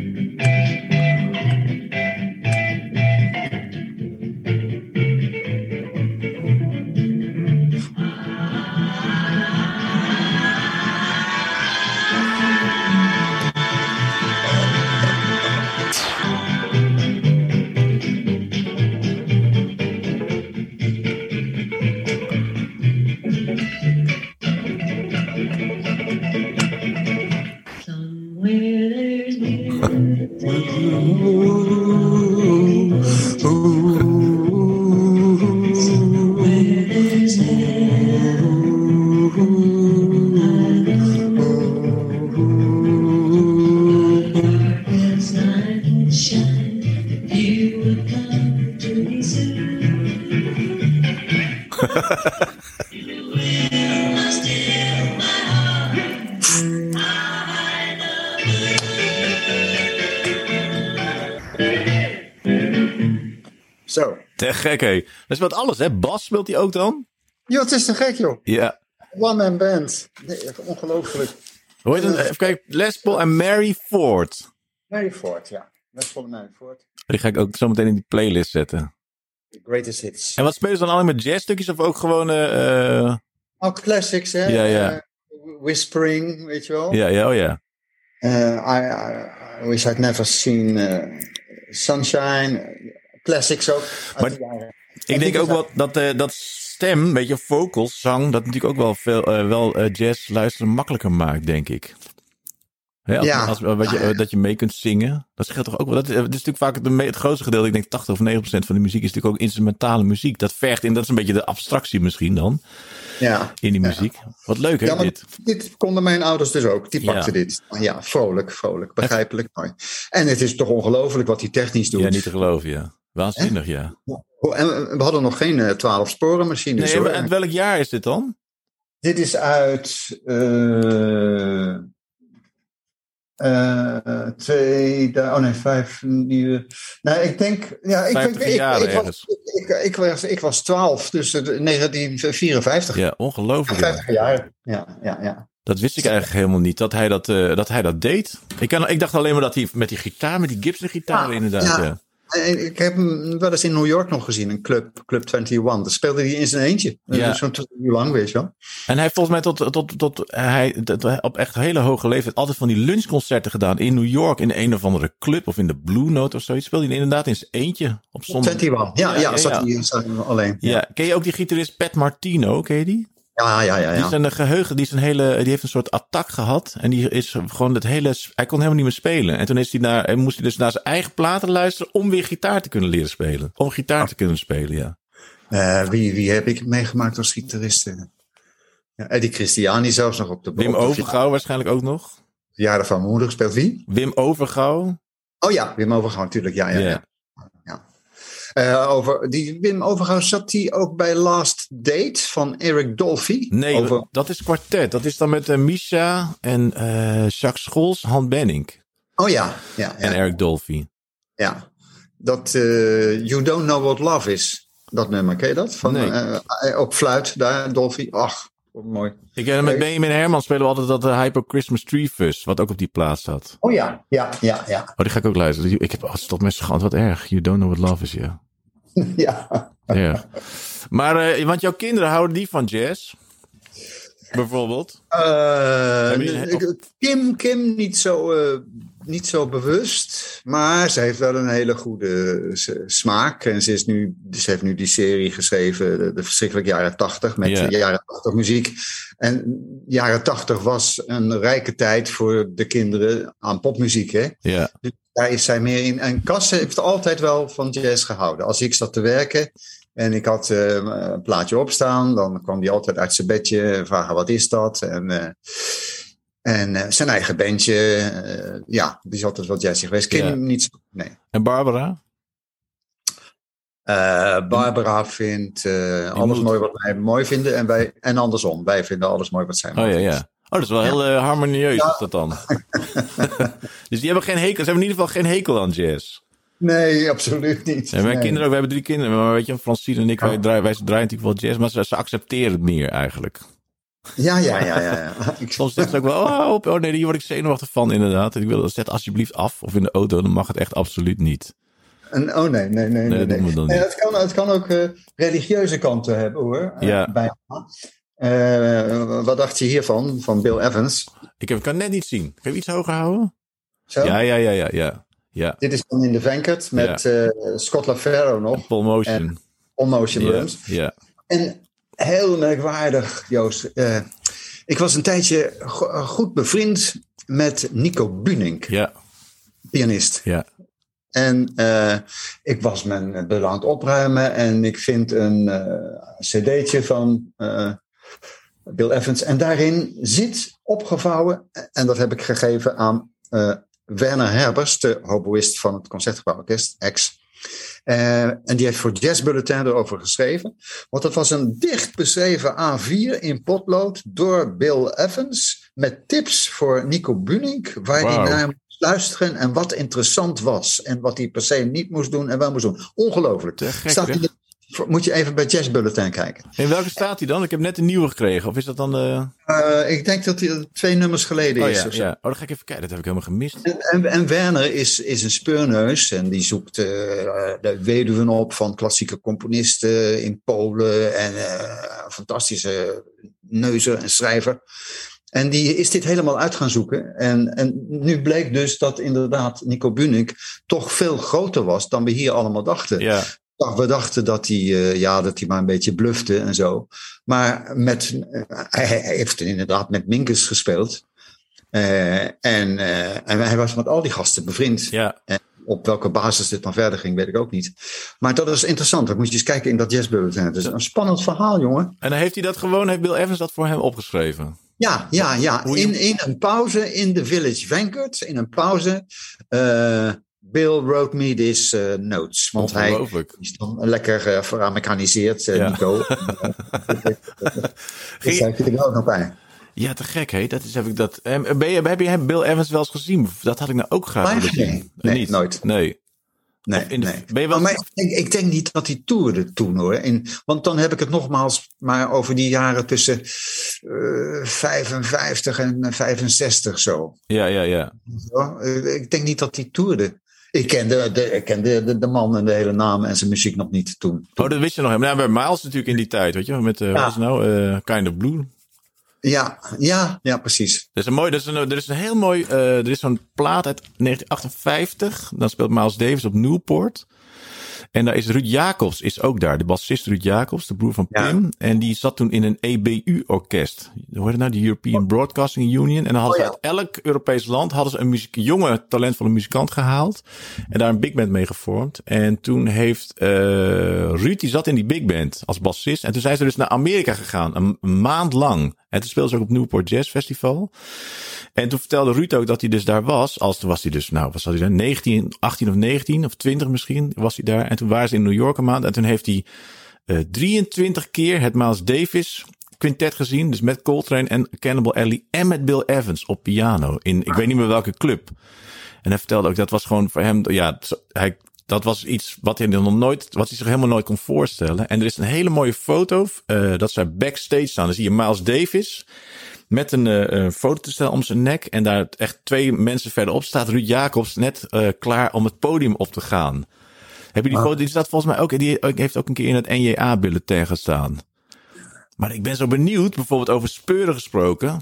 gek, hé. Dat is wat alles, hè? Bas speelt hij ook dan? Jo, het is te gek, joh. Ja. One man band. Nee, ongelooflijk. Hoe heet het? Even kijken. Les Paul en Mary Ford. Mary Ford, ja. Les Paul en Mary Ford. Die ga ik ook zo meteen in die playlist zetten. The greatest hits. En wat spelen ze dan alleen met jazzstukjes of ook gewoon... Uh, oh, classics, hè? Ja, ja. Uh, whispering, weet je wel? Ja, ja, oh ja. Uh, I, I, I, wish I'd never seen Sunshine. Classics ook. Maar ik denk ook wel dat, uh, dat stem, weet je, vocals, zang, dat natuurlijk ook wel veel uh, wel uh, jazz luisteren makkelijker maakt, denk ik. Als, ja. Als, als, je, dat je mee kunt zingen. Dat scheelt toch ook wel. Dat, dat is natuurlijk vaak de, het grootste gedeelte. Ik denk 80 of 90 procent van de muziek is natuurlijk ook instrumentale muziek. Dat vergt in, dat is een beetje de abstractie misschien dan. Ja. In die muziek. Ja. Wat leuk hè, ja, dit. Dit konden mijn ouders dus ook. Die pakten ja. dit. Ja, vrolijk, vrolijk, begrijpelijk. Mooi. En het is toch ongelooflijk wat hij technisch doet. Ja, niet te geloven, ja. Waanzinnig, ja. En we hadden nog geen uh, 12 sporen machines. Nee, en welk jaar is dit dan? Dit is uit uh, Uh, twee, oh nee, vijf nieuwe. Nee, ik denk. Ja, ik, ik, ik, jaar ik, was, ik, was, 12, dus 1954. Ja, ongelooflijk. 50 jaar. Ja, ja, ja. Dat wist ik eigenlijk helemaal niet, dat hij dat, dat, hij dat deed. Ik, kan, ik dacht alleen maar dat hij met die gitaar, met die Gibson-gitaar ja, inderdaad. Ja. Ik heb hem wel eens in New York nog gezien, een club, Club 21. Daar speelde hij in zijn eentje. Ja. Zo'n uur lang, weet je wel. En hij heeft volgens mij tot, tot, tot hij tot, op echt hele hoge leeftijd altijd van die lunchconcerten gedaan in New York. In een of andere club of in de Blue Note of zoiets. Speelde hij inderdaad in zijn eentje op zondag. 21, ja, ja, ja, zat ja. hij zat hij alleen. Ja. ken je ook die gitarist Pat Martino? Ken je die? Ja, ja, ja. Die is een geheugen, die is een hele, die heeft een soort attack gehad. En die is gewoon het hele, hij kon helemaal niet meer spelen. En toen is hij naar, moest hij dus naar zijn eigen platen luisteren om weer gitaar te kunnen leren spelen. Om gitaar te kunnen spelen, ja. Uh, wie, wie heb ik meegemaakt als gitaristen? Ja, Eddie Christiani zelfs nog op de Wim op de Overgouw waarschijnlijk ook nog. Jaren van mijn moeder speelt wie? Wim Overgouw. Oh ja, Wim Overgouw natuurlijk, ja, ja. Ja. ja. ja. Uh, over die Wim Overgouw zat hij ook bij Last Date van Eric Dolphy. Nee, over... dat is kwartet. Dat is dan met uh, Misha en uh, Jacques Scholz, Han Benning. Oh ja, ja, ja. En Eric Dolphy. Ja, dat You Don't Know What Love Is, dat nummer, ken je dat? Van, Nee. op fluit daar, Dolphy. Ach, mooi. Ik ken met Benjamin Herman spelen we altijd dat uh, Hyper Christmas Tree Fuzz, wat ook op die plaat staat. Oh ja, ja, ja, ja. Oh, die ga ik ook luisteren. Ik heb oh, stop met schand, wat erg. You Don't Know What Love Is, ja. ja. ja. Maar, uh, want jouw kinderen houden die van jazz? Bijvoorbeeld? Uh, Kim, Kim niet zo, niet zo bewust, maar ze heeft wel een hele goede s- smaak. En ze, is nu, ze heeft nu die serie geschreven, de, de verschrikkelijk jaren tachtig, met Ja. jaren tachtig muziek. En jaren tachtig was een rijke tijd voor de kinderen aan popmuziek, hè? Dus daar is zij meer in. En Cas heeft altijd wel van jazz gehouden. Als ik zat te werken en ik had uh, een plaatje opstaan, dan kwam hij altijd uit zijn bedje en vragen wat is dat? En, uh, en uh, zijn eigen bandje, uh, ja, die is altijd wel jazzy geweest. Ja. niet zo, nee. En Barbara? Uh, Barbara vindt alles moet- mooi wat wij mooi vinden en, wij, en andersom. Wij vinden alles mooi wat zij Oh mooi ja, vindt. ja. Oh, dat is wel heel harmonieus is dat dan. dus die hebben geen hekel, ze hebben in ieder geval geen hekel aan jazz. Nee, absoluut niet. En mijn nee. kinderen ook, we hebben drie kinderen, maar weet je, Francine en ik, wij Ja. draaien, wij draaien natuurlijk wel jazz, maar ze, ze accepteren het meer eigenlijk. Ja, ja, ja, ja. ja. Ik- Soms zegt ze ook wel, oh, op- oh nee, hier word ik zenuwachtig van inderdaad. En ik wil, zet alsjeblieft af, of in de auto, dan mag het echt absoluut niet. En, oh nee, nee, nee. nee, dat nee. het, kan, het kan ook uh, religieuze kanten hebben hoor. Uh, Ja. bijna. Uh, wat dacht je hiervan, van Bill Evans? Ik heb, kan het net niet zien. Kun je iets hoger houden? Zo? Ja, ja, ja, ja, ja. Ja, Dit is dan in de Vankert met uh, Scott LaFaro nog, Paul Motion. On Motion Ja, Drums. ja. En heel merkwaardig, Joost. Uh, ik was een tijdje go- goed bevriend met Nico Bunink, ja, pianist. ja. En uh, ik was mijn belang aan het opruimen en ik vind een uh, cd'tje van uh, Bill Evans. En daarin zit opgevouwen, en dat heb ik gegeven aan Werner Herbers, de hoboïst van het Concertgebouworkest, ex. Uh, en die heeft voor Jazz Bulletin erover geschreven. Want dat was een dicht beschreven A4 in potlood door Bill Evans. Met tips voor Nico Bunink, waar hij naar moest luisteren. En wat interessant was. En wat hij per se niet moest doen en wel moest doen. Ongelooflijk. Gek, Staat hè? in de- moet je even bij Jazz Bulletin kijken. In welke staat hij dan? Ik heb net een nieuwe gekregen. Of is dat dan de... Uh, ik denk dat hij twee nummers geleden Oh is. ja, of zo. ja. Oh, dan ga ik even kijken. Dat heb ik helemaal gemist. En, en, en Werner is, is een speurneus en die zoekt uh, de weduwen op van klassieke componisten in Polen en uh, fantastische neuzer en schrijver. En die is dit helemaal uit gaan zoeken. En, en nu bleek dus dat inderdaad Nico Bunink toch veel groter was dan we hier allemaal dachten. Ja, We dachten dat hij, uh, ja, dat hij maar een beetje blufte en zo. Maar met, uh, hij, hij heeft inderdaad met Minkus gespeeld. Uh, en, en hij was met al die gasten bevriend. ja. En op welke basis dit dan verder ging, weet ik ook niet. Maar dat is interessant. Dat moet je eens kijken in dat jazzbulletin. Het is een spannend verhaal, jongen. En dan heeft hij dat gewoon, heeft Bill Evans dat voor hem opgeschreven? Ja, ja, ja. In, in een pauze in de Village Vanguard. In een pauze. Bill wrote me this uh, notes. Want hij is dan lekker uh, veramerikaniseerd, uh, Ja. Nico. dus Ging- hij er ook nog bij. Ja, te gek, hè? Dat is, heb ik dat. Ben je, heb je Bill Evans wel eens gezien? Dat had ik nou ook graag willen zien. Nee, nooit. Nee. Nee, de, nee. Ben je wel... maar ik, denk, ik, denk, niet dat hij toerde toen hoor. Want dan heb ik het nogmaals maar over die jaren tussen uh, 55 en 65 zo. Ja, ja, ja. Ik denk niet dat hij toerde. Ik kende, de, ik kende de, de, man en de hele naam en zijn muziek nog niet toen. Oh, dat wist je nog helemaal. Nou, bij Miles natuurlijk in die tijd, weet je, met uh, ja. wat is nou, uh, Kind of Blue. Ja, ja, ja, precies. Er is een mooi, er is een, er is een heel mooi, uh, er is zo'n plaat uit 1958. Dan speelt Miles Davis op Newport. En daar is Ruud Jacobs is ook daar. De bassist Ruud Jacobs, de broer van Pim. En die zat toen in een EBU-orkest. Hoe heet het nou? De European Broadcasting Union. En dan hadden oh, ze uit elk Europees land hadden ze een muziek, jonge, talentvolle muzikant gehaald. En daar een big band mee gevormd. En toen heeft uh, Ruud, die zat in die big band als bassist. En toen zijn ze dus naar Amerika gegaan. Een, een maand lang. En toen speelden ze ook op Newport Jazz Festival. En toen vertelde Ruud ook dat hij dus daar was. Als toen was hij dus, nou, zat hij daar? 19, 18 of 19 of 20 misschien was hij daar. En toen waren ze in New York een maand. En toen heeft hij uh, 23 keer het Miles Davis quintet gezien. Dus met Coltrane en Cannibal Alley. En met Bill Evans op piano. In, ik weet niet meer welke club. En hij vertelde ook, dat was gewoon voor hem, ja, hij, dat was iets wat hij nog nooit, wat hij zich helemaal nooit kon voorstellen. En er is een hele mooie foto, uh, dat zij backstage staan. Dan zie je Miles Davis met een uh, fototoestel om zijn nek. En daar echt twee mensen verderop staat Ruud Jacobs net uh, klaar om het podium op te gaan. Heb je die ah. foto? Die staat volgens mij ook. Die heeft ook een keer in het NJA-bulletin gestaan. Maar ik ben zo benieuwd, bijvoorbeeld over speuren gesproken.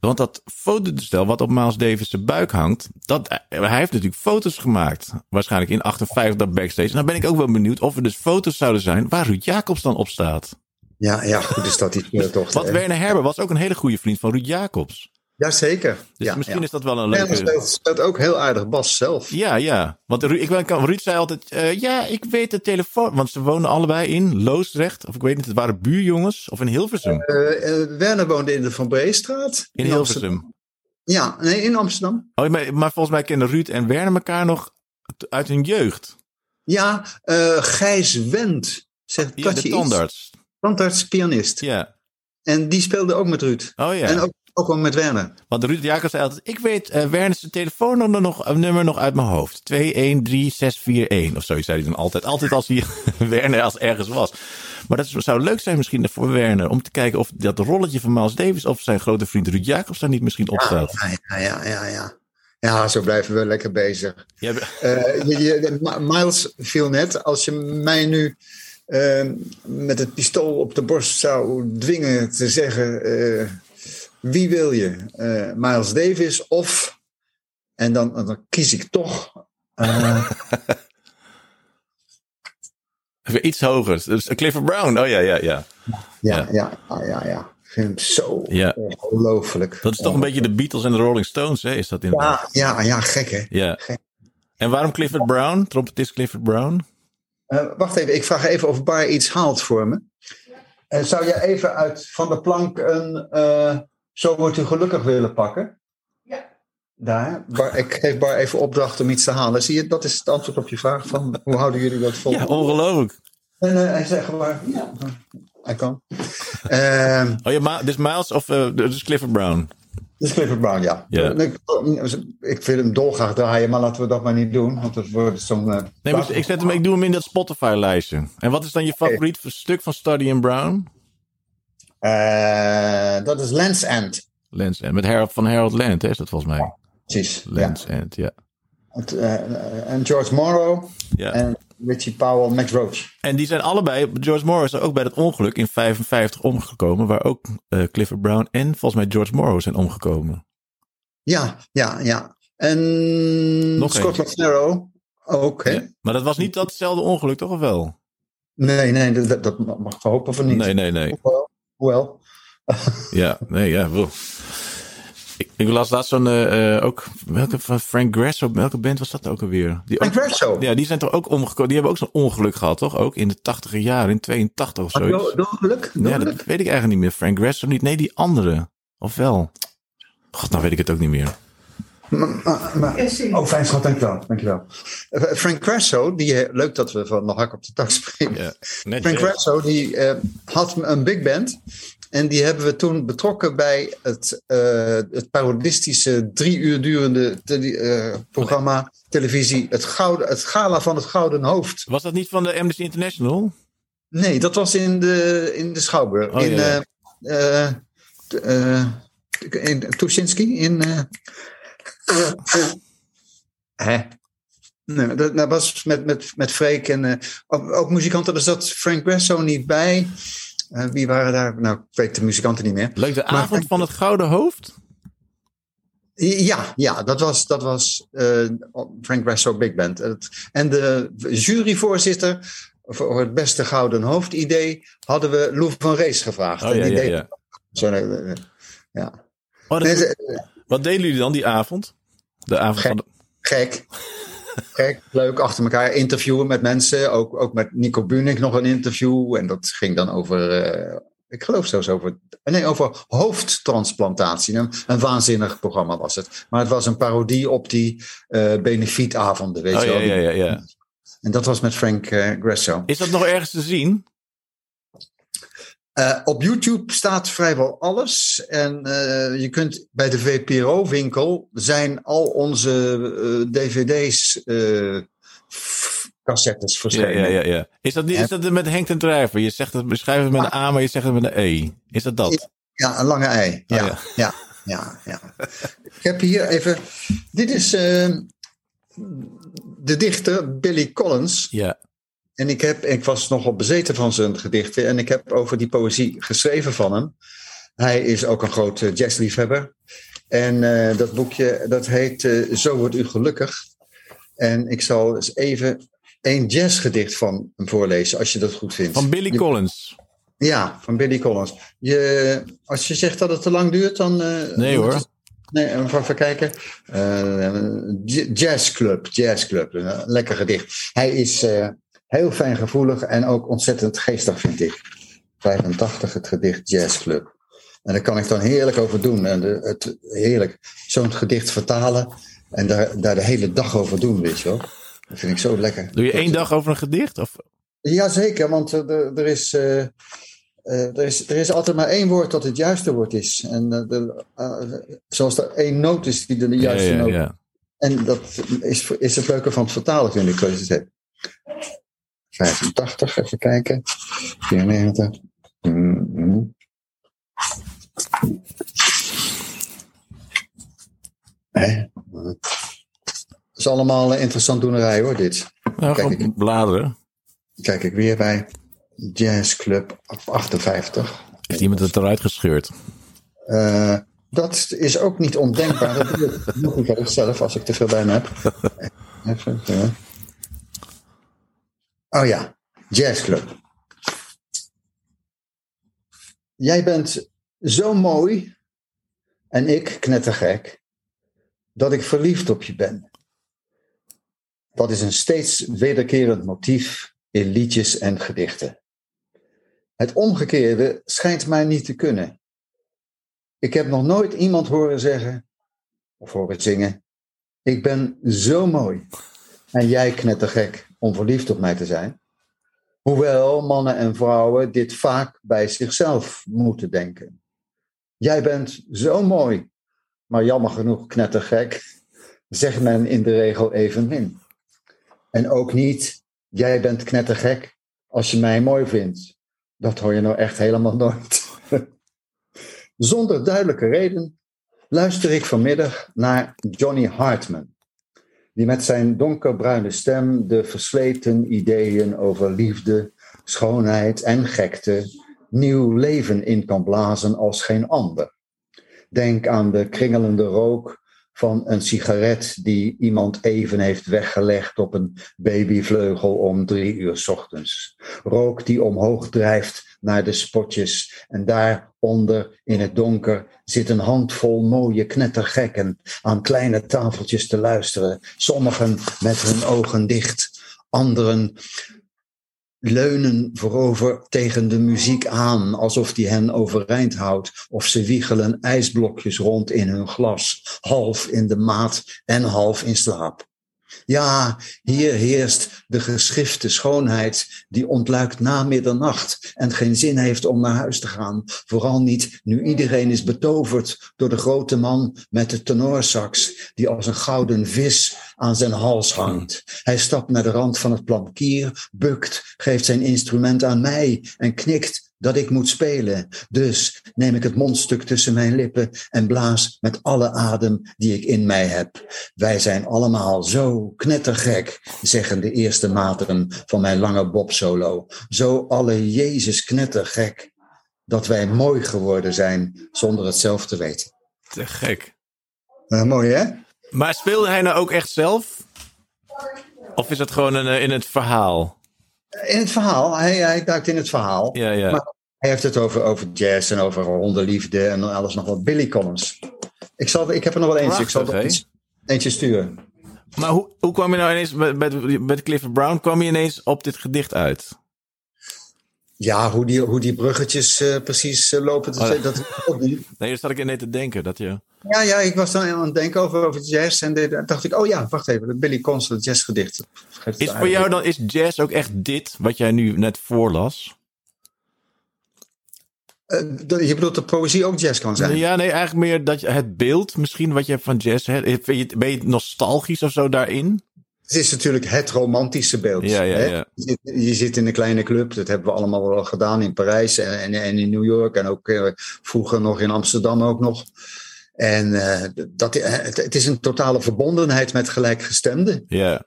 Want dat fototoestel wat op Miles Davis' buik hangt, dat, hij heeft natuurlijk foto's gemaakt. Waarschijnlijk in 58 backstage. En dan ben ik ook wel benieuwd of er dus foto's zouden zijn waar Ruud Jacobs dan op staat. Ja, ja goed is dat die toch. Want Werner Herber was ook een hele goede vriend van Ruud Jacobs. Jazeker. Dus ja, misschien is dat wel een leuke... Ja, speelt, ook heel aardig Bas zelf. Ja, ja. Want Ruud, ik, Ruud zei altijd, uh, ja, ik weet de telefoon... Want ze wonen allebei in Loosdrecht. Of ik weet niet, het waren buurjongens. Of in Hilversum. Uh, uh, Werner woonde in de Van Breestraat. In, in Hilversum. Ja, nee, in Amsterdam. Oh, maar, maar volgens mij kennen Ruud en Werner elkaar nog uit hun jeugd. Ja, Gijs Wendt. Zegt ja, de tandarts. Tandarts, pianist. Ja. En die speelde ook met Ruud. Oh ja. En ook ook wel met Werner. Want Ruud Jacobs zei altijd: Ik weet uh, Werner's telefoonnummer nog, nummer nog uit mijn hoofd. 213641 of zoiets zei hij dan altijd. Altijd als hij Werner als ergens was. Maar dat zou leuk zijn misschien voor Werner. Om te kijken of dat rolletje van Miles Davis of zijn grote vriend Ruud Jacobs daar niet misschien op staat. Ja, ja, ja, ja. Ja, zo blijven we lekker bezig. Ja, uh, je, je, Miles viel net. Als je mij nu uh, met het pistool op de borst zou dwingen te zeggen wie wil je? Uh, Miles Davis of, en dan, dan kies ik toch. Uh, Even iets hoger. Dus Clifford Brown. Oh ja, ja, ja. Ja, ja, ja, ja. ja. Ik vind hem zo ja. ongelooflijk. Dat is toch een beetje de Beatles en de Rolling Stones, hè? Is dat in ja, ja, ja, gek hè? Ja. Gek. En waarom Clifford Brown? Trompetist Clifford Brown? Uh, wacht even, ik vraag even of Bar iets haalt voor me. Uh, zou je even uit Van de Plank een zo wordt u gelukkig willen pakken. Ja. Daar. Bar, ik geef Bar even opdracht om iets te halen. Zie je, dat is het antwoord op je vraag van hoe houden jullie dat vol? Ja, ongelooflijk. En uh, hij zegt maar, ja, hij kan. Uh, oh ja, dus Miles of uh, dus Clifford Brown? Dus Clifford Brown, ja. Yeah. Ik, ik wil hem dolgraag draaien, maar laten we dat maar niet doen. Want het wordt zo'n... Uh, nee, maar ik, zet hem, ik doe hem in dat Spotify-lijstje. En wat is dan je favoriet stuk van Study in Brown? Uh, dat is Lens End. Lens End. Met Harold van Harold Land, hè, is dat volgens mij. Precies. Lens ja. End, ja. Het, uh, en George Morrow. Ja. En Richie Powell, Max Roach. En die zijn allebei, George Morrow is ook bij dat ongeluk in 55 omgekomen, waar ook uh, Clifford Brown en volgens mij George Morrow zijn omgekomen. Ja, ja, ja. En Nog Scott McNarrow ook, hè? Ja, maar dat was niet datzelfde ongeluk, toch of wel? Nee, nee, dat, dat mag we hopen van niet. Nee, nee, nee. Hoewel. ja, nee, ja, wel. Ik, ik las laatst zo'n, uh, ook, welke van Frank Grasso, welke band was dat ook alweer? Die Frank Grasso? Ja, die zijn toch ook omgekomen, die hebben ook zo'n ongeluk gehad, toch? Ook in de tachtige jaren, in 82 of zo. Ongeluk? Ja, dat weet ik eigenlijk niet meer. Frank Grasso niet, nee, die andere. Of wel? God, nou weet ik het ook niet meer. Oh, fijn schat, dankjewel. dankjewel. Uh, Frank Grasso, die, leuk dat we van de hak op de tak springen. Ja, Frank Grasso, die uh, had een big band. En die hebben we toen betrokken bij het, uh, het parodistische drie uur durende te, uh, programma televisie. Het, gouden, het gala van het Gouden Hoofd. Was dat niet van de Amnesty International? Nee, dat was in de, in de Schouwburg. Oh, in, ja. uh, in Tuschinski. In, hè? Nee, dat, dat, was met, met, met Freek en ook, ook muzikanten. Er zat Frank Grasso niet bij. Uh, wie waren daar? Nou, ik weet de muzikanten niet meer. Leuk, de avond van het Gouden Hoofd? Ja, ja dat was, dat was uh, Frank Grasso Big Band. En de juryvoorzitter voor het beste Gouden Hoofd-idee hadden we Lou van Rees gevraagd. Oh, ja, ja, ja. Zo, ja. Oh, nee, wat deden jullie dan die avond? De avond gek, van de... gek. Gek, leuk achter elkaar interviewen met mensen. Ook, ook met Nico Buning nog een interview. En dat ging dan over, uh, ik geloof zelfs over, nee, over hoofdtransplantatie. Een, een, waanzinnig programma was het. Maar het was een parodie op die uh, benefietavonden, weet oh, je wel. Ja, ja, ja. En dat was met Frank uh. Is dat nog ergens te zien? Uh, op YouTube staat vrijwel alles. En uh, je kunt bij de VPRO-winkel zijn al onze uh, dvd's, cassettes verschenen. Ja, ja, ja, ja. Is, dat, is dat met Henk ten Drijver? Je zegt het, beschrijf het met een A, maar je zegt het met een E. Is dat dat? Ja, een lange ei. Ja, oh, ja. ja. ja, ja, Ik heb hier even. Dit is de dichter Billy Collins. Ja. En ik, heb, ik was nogal bezeten van zijn gedichten. En ik heb over die poëzie geschreven van hem. Hij is ook een groot jazzliefhebber. En uh, dat boekje, dat heet uh, Zo wordt u gelukkig. En ik zal eens even een jazzgedicht van hem voorlezen, als je dat goed vindt. Van Billy Collins. Ja, van Billy Collins. Je, als je zegt dat het te lang duurt, dan... Uh, nee hoor. Het, nee, even kijken. jazzclub, jazzclub. Een lekker gedicht. Hij is Heel fijn gevoelig en ook ontzettend geestig, vind ik. 85, het gedicht Jazzclub. En daar kan ik dan heerlijk over doen. En de, het, heerlijk zo'n gedicht vertalen en daar, daar de hele dag over doen, weet je wel. Dat vind ik zo lekker. Doe je één dag over een gedicht? Of? Jazeker, want er, er, is, uh, er, is, er is altijd maar één woord dat het juiste woord is. En uh, de, uh, zoals er één noot is die de juiste ja, ja, noot ja. En dat is, is het leuke van het vertalen, vind ik, zoals je het 85, even kijken. 94. Mm -hmm. Dat is allemaal interessant doenerij hoor, dit. Ja, kijk ik, bladeren. Kijk ik weer bij Jazz Club 58. Heeft iemand het eruit gescheurd? Uh, dat is ook niet ondenkbaar. Dat doe ik nog zelf als ik te veel bij me heb. Even, ja. Oh ja, jazzclub. Jij bent zo mooi en ik knettergek dat ik verliefd op je ben. Dat is een steeds wederkerend motief in liedjes en gedichten. Het omgekeerde schijnt mij niet te kunnen. Ik heb nog nooit iemand horen zeggen of horen zingen: Ik ben zo mooi en jij knettergek om verliefd op mij te zijn. Hoewel mannen en vrouwen dit vaak bij zichzelf moeten denken. Jij bent zo mooi, maar jammer genoeg knettergek, zegt men in de regel evenmin. En ook niet, jij bent knettergek als je mij mooi vindt. Dat hoor je nou echt helemaal nooit. Zonder duidelijke reden luister ik vanmiddag naar Johnny Hartman die met zijn donkerbruine stem de versleten ideeën over liefde, schoonheid en gekte nieuw leven in kan blazen als geen ander. Denk aan de kringelende rook van een sigaret die iemand even heeft weggelegd op een babyvleugel om drie uur ochtends. Rook die omhoog drijft naar de spotjes en daaronder in het donker zit een handvol mooie knettergekken aan kleine tafeltjes te luisteren. Sommigen met hun ogen dicht, anderen leunen voorover tegen de muziek aan, alsof die hen overeind houdt, of ze wiegelen ijsblokjes rond in hun glas, half in de maat en half in slaap. Ja, hier heerst de geschrifte schoonheid die ontluikt na middernacht en geen zin heeft om naar huis te gaan. Vooral niet nu iedereen is betoverd door de grote man met de tenorsax die als een gouden vis aan zijn hals hangt. Hij stapt naar de rand van het plankier, bukt, geeft zijn instrument aan mij en knikt dat ik moet spelen. Dus neem ik het mondstuk tussen mijn lippen en blaas met alle adem die ik in mij heb. Wij zijn allemaal zo knettergek, zeggen de eerste maten van mijn lange bobsolo. Zo alle Jezus knettergek, dat wij mooi geworden zijn zonder het zelf te weten. Te gek. Uh, mooi hè? Maar speelde hij nou ook echt zelf? Of is het gewoon een, eh, in het verhaal? In het verhaal, hij, hij duikt in het verhaal. Ja, ja. Maar hij heeft het over, over jazz en over hondenliefde en alles nog wat. Billy Collins. Ik, zal, ik heb er nog wel eentje. ik zal er eentje, eentje sturen. Maar hoe, hoe kwam je nou ineens, met, met Clifford Brown, kwam je ineens op dit gedicht uit? Ja, hoe die, hoe die bruggetjes uh, precies uh, lopen, dat, oh, dat ook niet. Nee, daar zat ik in net te denken. Dat je... Ja, ja, ik was dan aan het denken over, over jazz. En dacht ik, oh ja, wacht even, dat Billy Connors, dat jazzgedicht. Is voor jou dan, is jazz ook echt dit, wat jij nu net voorlas? Uh, je bedoelt dat poëzie ook jazz kan zijn? Ja, nee, eigenlijk meer dat je, het beeld misschien wat je hebt van jazz. Ben je nostalgisch of zo daarin? Het is natuurlijk het romantische beeld. Ja, ja, ja. Je, zit, je, zit, in een kleine club, dat hebben we allemaal wel gedaan in Parijs en, en, en in New York en ook uh, vroeger nog in Amsterdam ook nog. En uh, dat, het, het, is een totale verbondenheid met gelijkgestemden. Ja.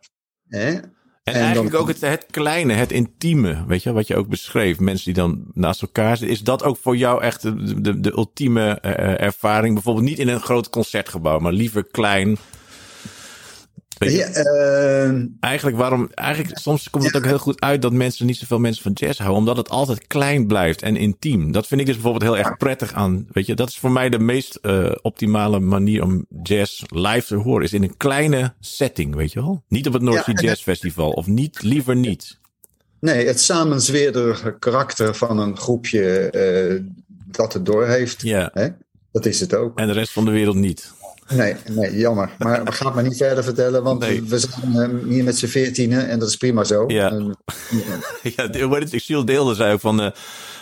Hè? En, en eigenlijk dan, ook het, het, kleine, het intieme, weet je, wat je ook beschreef. Mensen die dan naast elkaar zitten. Is dat ook voor jou echt de, de, de ultieme uh, ervaring? Bijvoorbeeld niet in een groot concertgebouw, maar liever klein. Ja, uh, eigenlijk waarom, eigenlijk soms komt het ook heel goed uit dat mensen niet zoveel mensen van jazz houden, omdat het altijd klein blijft en intiem. Dat vind ik dus bijvoorbeeld heel erg prettig aan, weet je, dat is voor mij de meest uh, optimale manier om jazz live te horen, is in een kleine setting, weet je wel? Niet op het North Sea ja, Jazz Festival of niet, liever niet. Nee, het samenzweerderige karakter van een groepje uh, dat het doorheeft, ja. Hè? dat is het ook. En de rest van de wereld niet. Nee, nee, jammer. Maar we gaan het maar niet verder vertellen, want Nee. we zijn eh, hier met z'n veertienen en dat is prima zo. Ja. En, Ja, de- heet het? Jules deelde zei ook van, eh,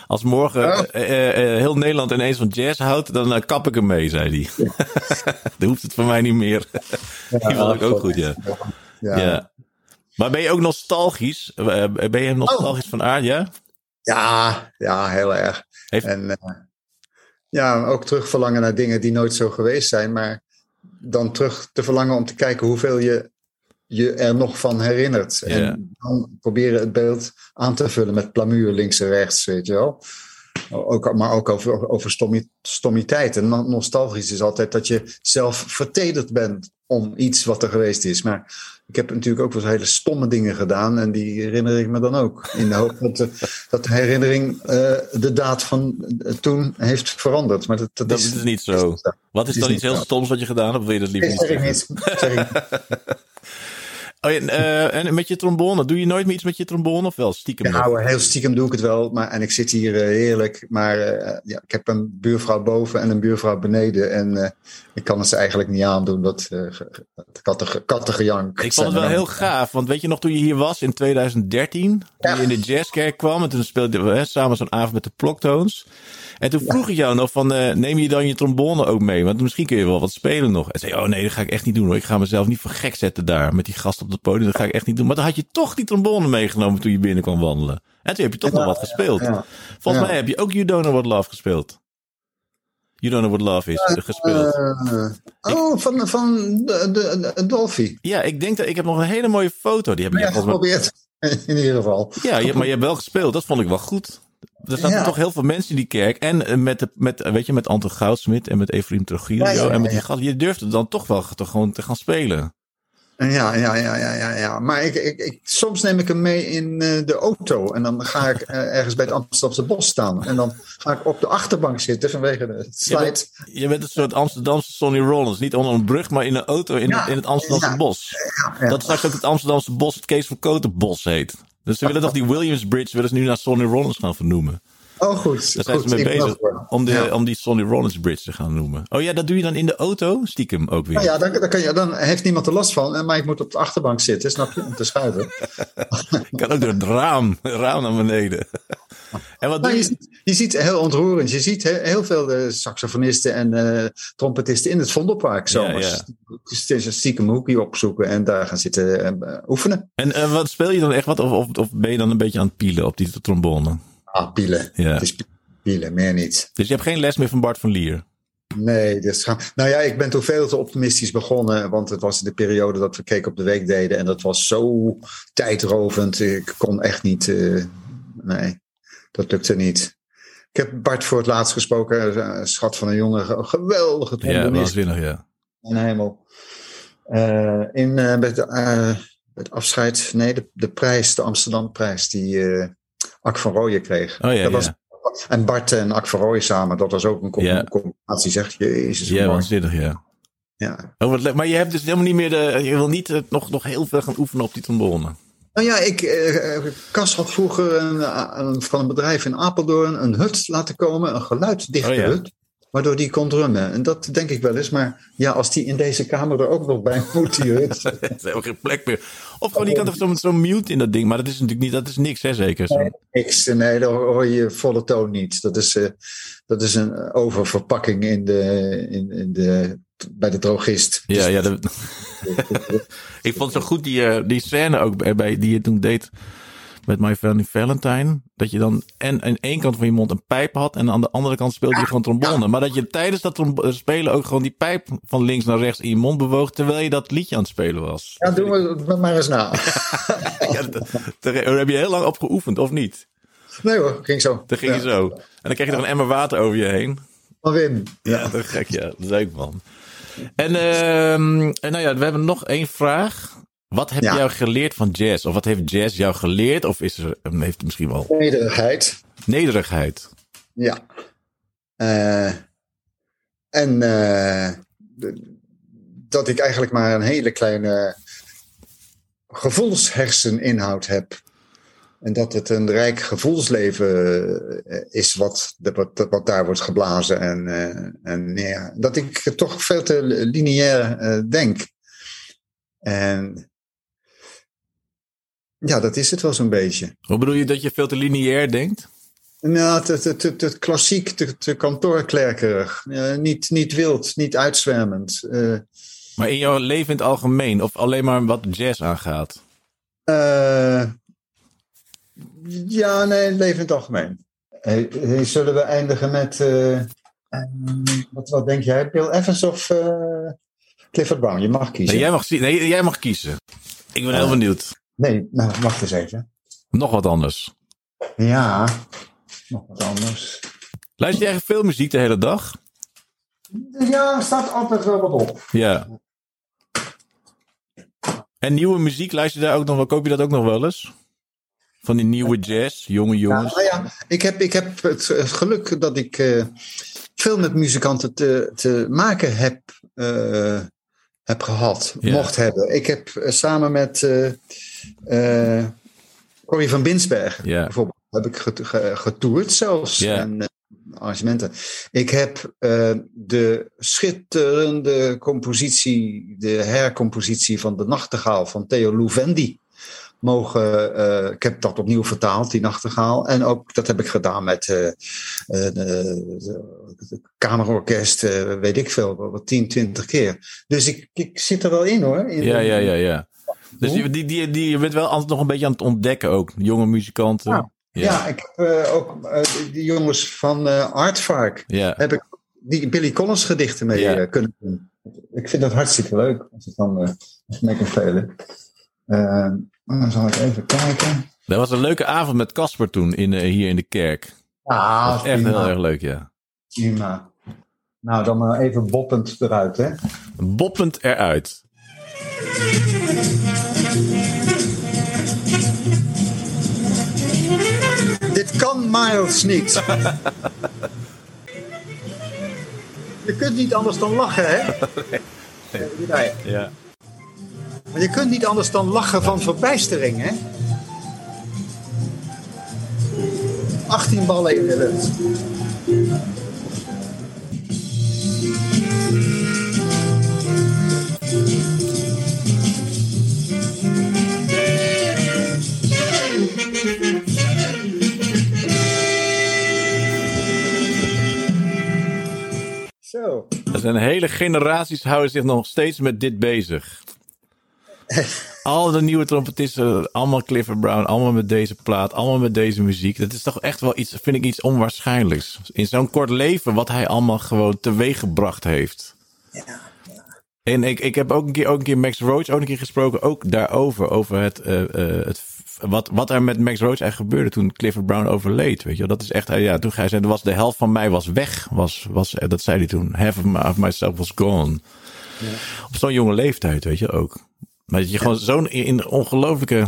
als morgen Ja. eh, heel Nederland ineens van jazz houdt, dan kap ik hem mee, zei hij. dan hoeft het voor mij niet meer. Die vond ik ook goed, ja. ja. ja. Maar ben je ook nostalgisch? Ben je nostalgisch van aard, ja? Ja, ja, heel erg. Heeft- En ja, ook terug verlangen naar dingen die nooit zo geweest zijn, maar dan terug te verlangen om te kijken hoeveel je je er nog van herinnert. En dan proberen het beeld aan te vullen met plamuur links en rechts, weet je wel. Ook, maar ook over, over stommi- stommiteit. En no- nostalgisch is altijd dat je zelf vertederd bent om iets wat er geweest is. Maar ik heb natuurlijk ook wel eens hele stomme dingen gedaan. En die herinner ik me dan ook. In de hoop dat de, dat de herinnering eh, de daad van eh, toen heeft veranderd. Maar dat, dat, Dat is, is niet zo. Wat is is dan iets heel stoms wat je gedaan hebt? Wil je dat liever niet zeggen? niet. Zeg ik niet. Oh, en, eh, en met je trombone, doe je nooit meer iets met je trombone of wel? Stiekem nog? nou, heel stiekem doe ik het wel. Maar, en ik zit hier eh, heerlijk. Maar eh, ja, ik heb een buurvrouw boven en een buurvrouw beneden. En ik kan het ze eigenlijk niet aandoen. Dat uh, katten, kattengejank. Ik vond het wel heel gaaf, want weet je nog toen je hier was in 2013, toen Ja. je in de jazzkerk kwam en toen speelden we hè, samen zo'n avond met de Ploktoons. En toen vroeg ik jou nog van, eh, neem je dan je trombone ook mee? Want misschien kun je wel wat spelen nog. En zei, oh nee, dat ga ik echt niet doen hoor. Ik ga mezelf niet voor gek zetten daar met die gast op het podium. Dat ga ik echt niet doen. Maar dan had je toch die trombone meegenomen toen je binnen kwam wandelen. En toen heb je toch nog wat gespeeld. ja. Volgens mij heb je ook You Don't Know What Love gespeeld. You Don't Know What Love is eh, gespeeld. Eh, oh, van, van de, de, de Dolphy. Ja, ik denk dat ik heb nog een hele mooie foto. Die heb ik geprobeerd. In ieder geval. Ja, je, maar je hebt wel gespeeld. Dat vond ik wel goed. Er zaten Ja. toch heel veel mensen in die kerk. En eh, met, de, met, eh, weet je, met Anton Goudsmit en met. Ja, ja, ja, en met die ja. gasten. Je durfde dan toch wel te, gewoon te gaan spelen. Ja, ja, ja, ja, ja, ja. Maar ik, ik, ik, soms neem ik hem mee in eh, de auto. En dan ga ik ergens bij het Amsterdamse bos staan. En dan ga ik op de achterbank zitten vanwege de Je slide. bent, je bent een soort Amsterdamse Sonny Rollins. Niet onder een brug, maar in een auto in, Ja, in het Amsterdamse ja. bos. Dat straks ook het Amsterdamse bos, het Kees van Kotenbos heet. Dus ze willen toch die Williams Bridge willen ze nu naar Sonny Rollins gaan vernoemen. Oh, goed. Daar zijn goed, ze mee ik ben bezig om, de, Ja. om die Sonny Rollins Bridge te gaan noemen. Oh ja, dat doe je dan in de auto? Stiekem ook weer. Nou ja, dan, dan, kan je, dan heeft niemand er last van. Maar ik moet op de achterbank zitten, snap je? Om te schuiven. Kan ook door het raam, raam naar beneden. en wat doe Nou, je, je? ziet, je ziet heel ontroerend. Je ziet he- heel veel eh, saxofonisten en eh, trompetisten in het Vondelpark Ja, zomers. Steeds stiekem een hoekje opzoeken en daar gaan zitten eh, oefenen. En wat speel je dan echt wat? Of, of, of ben je dan een beetje aan het pielen op die trombone? Ah, pielen. Ja. Het is pi- pielen, meer niet. Dus je hebt geen les meer van Bart van Lier? Nee, gaan. Nou ja, ik ben toen veel te optimistisch begonnen. Want het was in de periode dat we Keken op de Week deden. En dat was zo tijdrovend. Ik kon echt niet. eh, nee, dat lukte niet. Ik heb Bart voor het laatst gesproken. Een schat van een jongen. Geweldige Ja, trombonist. waanzinnig, ja. de hemel. Eh, in, eh, met, eh, het afscheid. Nee, de, de prijs. De Amsterdamprijs. Die eh Ak van Rooyen kreeg. Oh ja, dat was, en Bart en Ak van Rooyen samen. Dat was ook een combinatie. Zeg Jezus. hoe Ja, waanzinnig, ja. Ja. Oh, wat. Maar je hebt dus helemaal niet meer de. Je wil niet eh, nog, nog heel veel gaan oefenen op die trombone. Nou ja, ik, eh, eh, Cas had vroeger een, een- van een bedrijf in Apeldoorn een hut laten komen, een geluidsdichte Oh ja. hut, waardoor die kon drummen. En dat denk ik wel eens, maar ja, als die in deze kamer er ook nog bij moet, die hut. Is helemaal geen plek meer. Of gewoon, je kan toch zo'n zo'n mute in dat ding. Maar dat is natuurlijk niet, dat is niks, hè, zeker. Zo. Niks, nee, daar hoor je volle toon niet. Dat is, eh, dat is een oververpakking in de, in, in de, bij de drogist. Ja, ja. dat- ik vond zo goed die, eh, die scène ook bij- die je toen deed met My Funny Valentine. Dat je dan en aan één kant van je mond een pijp had en aan de andere kant speelde je gewoon trombone. Maar dat je tijdens dat eh, spelen ook gewoon die pijp van links naar rechts in je mond bewoog terwijl je dat liedje aan het spelen was. Ja, doen we het maar eens na. Ja, dat- daar heb je heel lang op geoefend, of niet? Nee hoor, ging zo. Dan ging je Ja. zo. En dan kreeg je er een emmer water over je heen. Van Wim. Ja, dat gek, ja. Leuk, man. En, ehm, en nou ja, we hebben nog één vraag. Wat heb Ja. jou geleerd van jazz? Of wat heeft jazz jou geleerd? Of is er, heeft het misschien wel Nederigheid. nederigheid? Ja. Eh, en eh, dat ik eigenlijk maar een hele kleine gevoelsherseninhoud heb. En dat het een rijk gevoelsleven eh, is wat, wat, wat daar wordt geblazen. En, en ja, dat ik toch veel te lineair denk. En ja, dat is het wel zo'n beetje. Hoe bedoel je dat je veel te lineair denkt? Nou, te, te, te, te klassiek, te, te kantoorklerkerig. Eh, niet, niet wild, niet uitzwermend. Eh, Maar in jouw leven in het algemeen? Of alleen maar wat jazz aangaat? eh, ja, nee, leven in het algemeen. Hey, hey, zullen we eindigen met... eh, eh, wat, wat denk jij? Bill Evans of Clifford Brown? Je mag kiezen. Nee, jij, mag, nee, jij mag kiezen. Ik ben heel benieuwd. Nee, nou, wacht eens even. Nog wat anders. Ja, nog wat anders. Luister jij veel muziek de hele dag? Ja, er staat altijd wel wat op. Ja. En nieuwe muziek, luister je daar ook nog wel? Koop je dat ook nog wel eens? Van die nieuwe jazz, jonge Ja, jongens. nou ja, ik heb, ik heb het, geluk dat ik eh, veel met muzikanten te, te maken heb, eh, heb gehad, Ja. mocht hebben. Ik heb eh, samen met eh, Corrie van Binsbergen Ja. bijvoorbeeld, heb ik get- ge- getoerd zelfs. En, eh, arrangementen. Ik heb eh, de schitterende compositie, de hercompositie van De Nachtegaal van Theo Louvendi mogen. ik heb dat opnieuw vertaald, die nachtegaal. En ook dat heb ik gedaan met de- de kamerorkest, weet ik veel, wel 10, 20 keer. Dus ik, ik zit er wel in hoor. In Ja, de- ja, ja, ja. Dus die, die, die, die, je bent wel altijd nog een beetje aan het ontdekken ook. Jonge muzikanten. Ja. Ja, ik heb eh, ook eh, die- jongens van eh Artvark. Ja. Heb ik die Billy Collins gedichten mee Ja. kunnen doen. Ik vind dat hartstikke leuk als ik dan als mee kan spelen. Eh, dan zal ik even kijken. Dat was een leuke avond met Casper toen in, hier in de kerk. Ja, Dat was echt heel erg leuk, ja. prima. Nou, dan maar even boppend eruit, hè. Boppend eruit. Kan Miles niet. Je kunt niet anders dan lachen, hè? Nee. Ja. Maar je kunt niet anders dan lachen van verbijstering, hè? 18 ballen in de lucht. Zo. Er zijn hele generaties houden zich nog steeds met dit bezig. Al de nieuwe trompetisten, allemaal Clifford Brown, allemaal met deze plaat, allemaal met deze muziek. Dat is toch echt wel iets, vind ik iets onwaarschijnlijks. In zo'n kort leven, wat hij allemaal gewoon teweeg gebracht heeft. Ja. En ik, ik heb ook een keer, ook een keer Max Roach ook een keer gesproken, ook daarover. Over het, uh, uh, het wat, wat er met Max Roach eigenlijk gebeurde toen Clifford Brown overleed. Weet je, dat is echt, ja, toen hij zei, was de helft van mij was weg. Was, was, dat zei hij toen. Half of myself was gone. Ja. Op zo'n jonge leeftijd, weet je ook. Maar dat je gewoon zo'n in ongelooflijke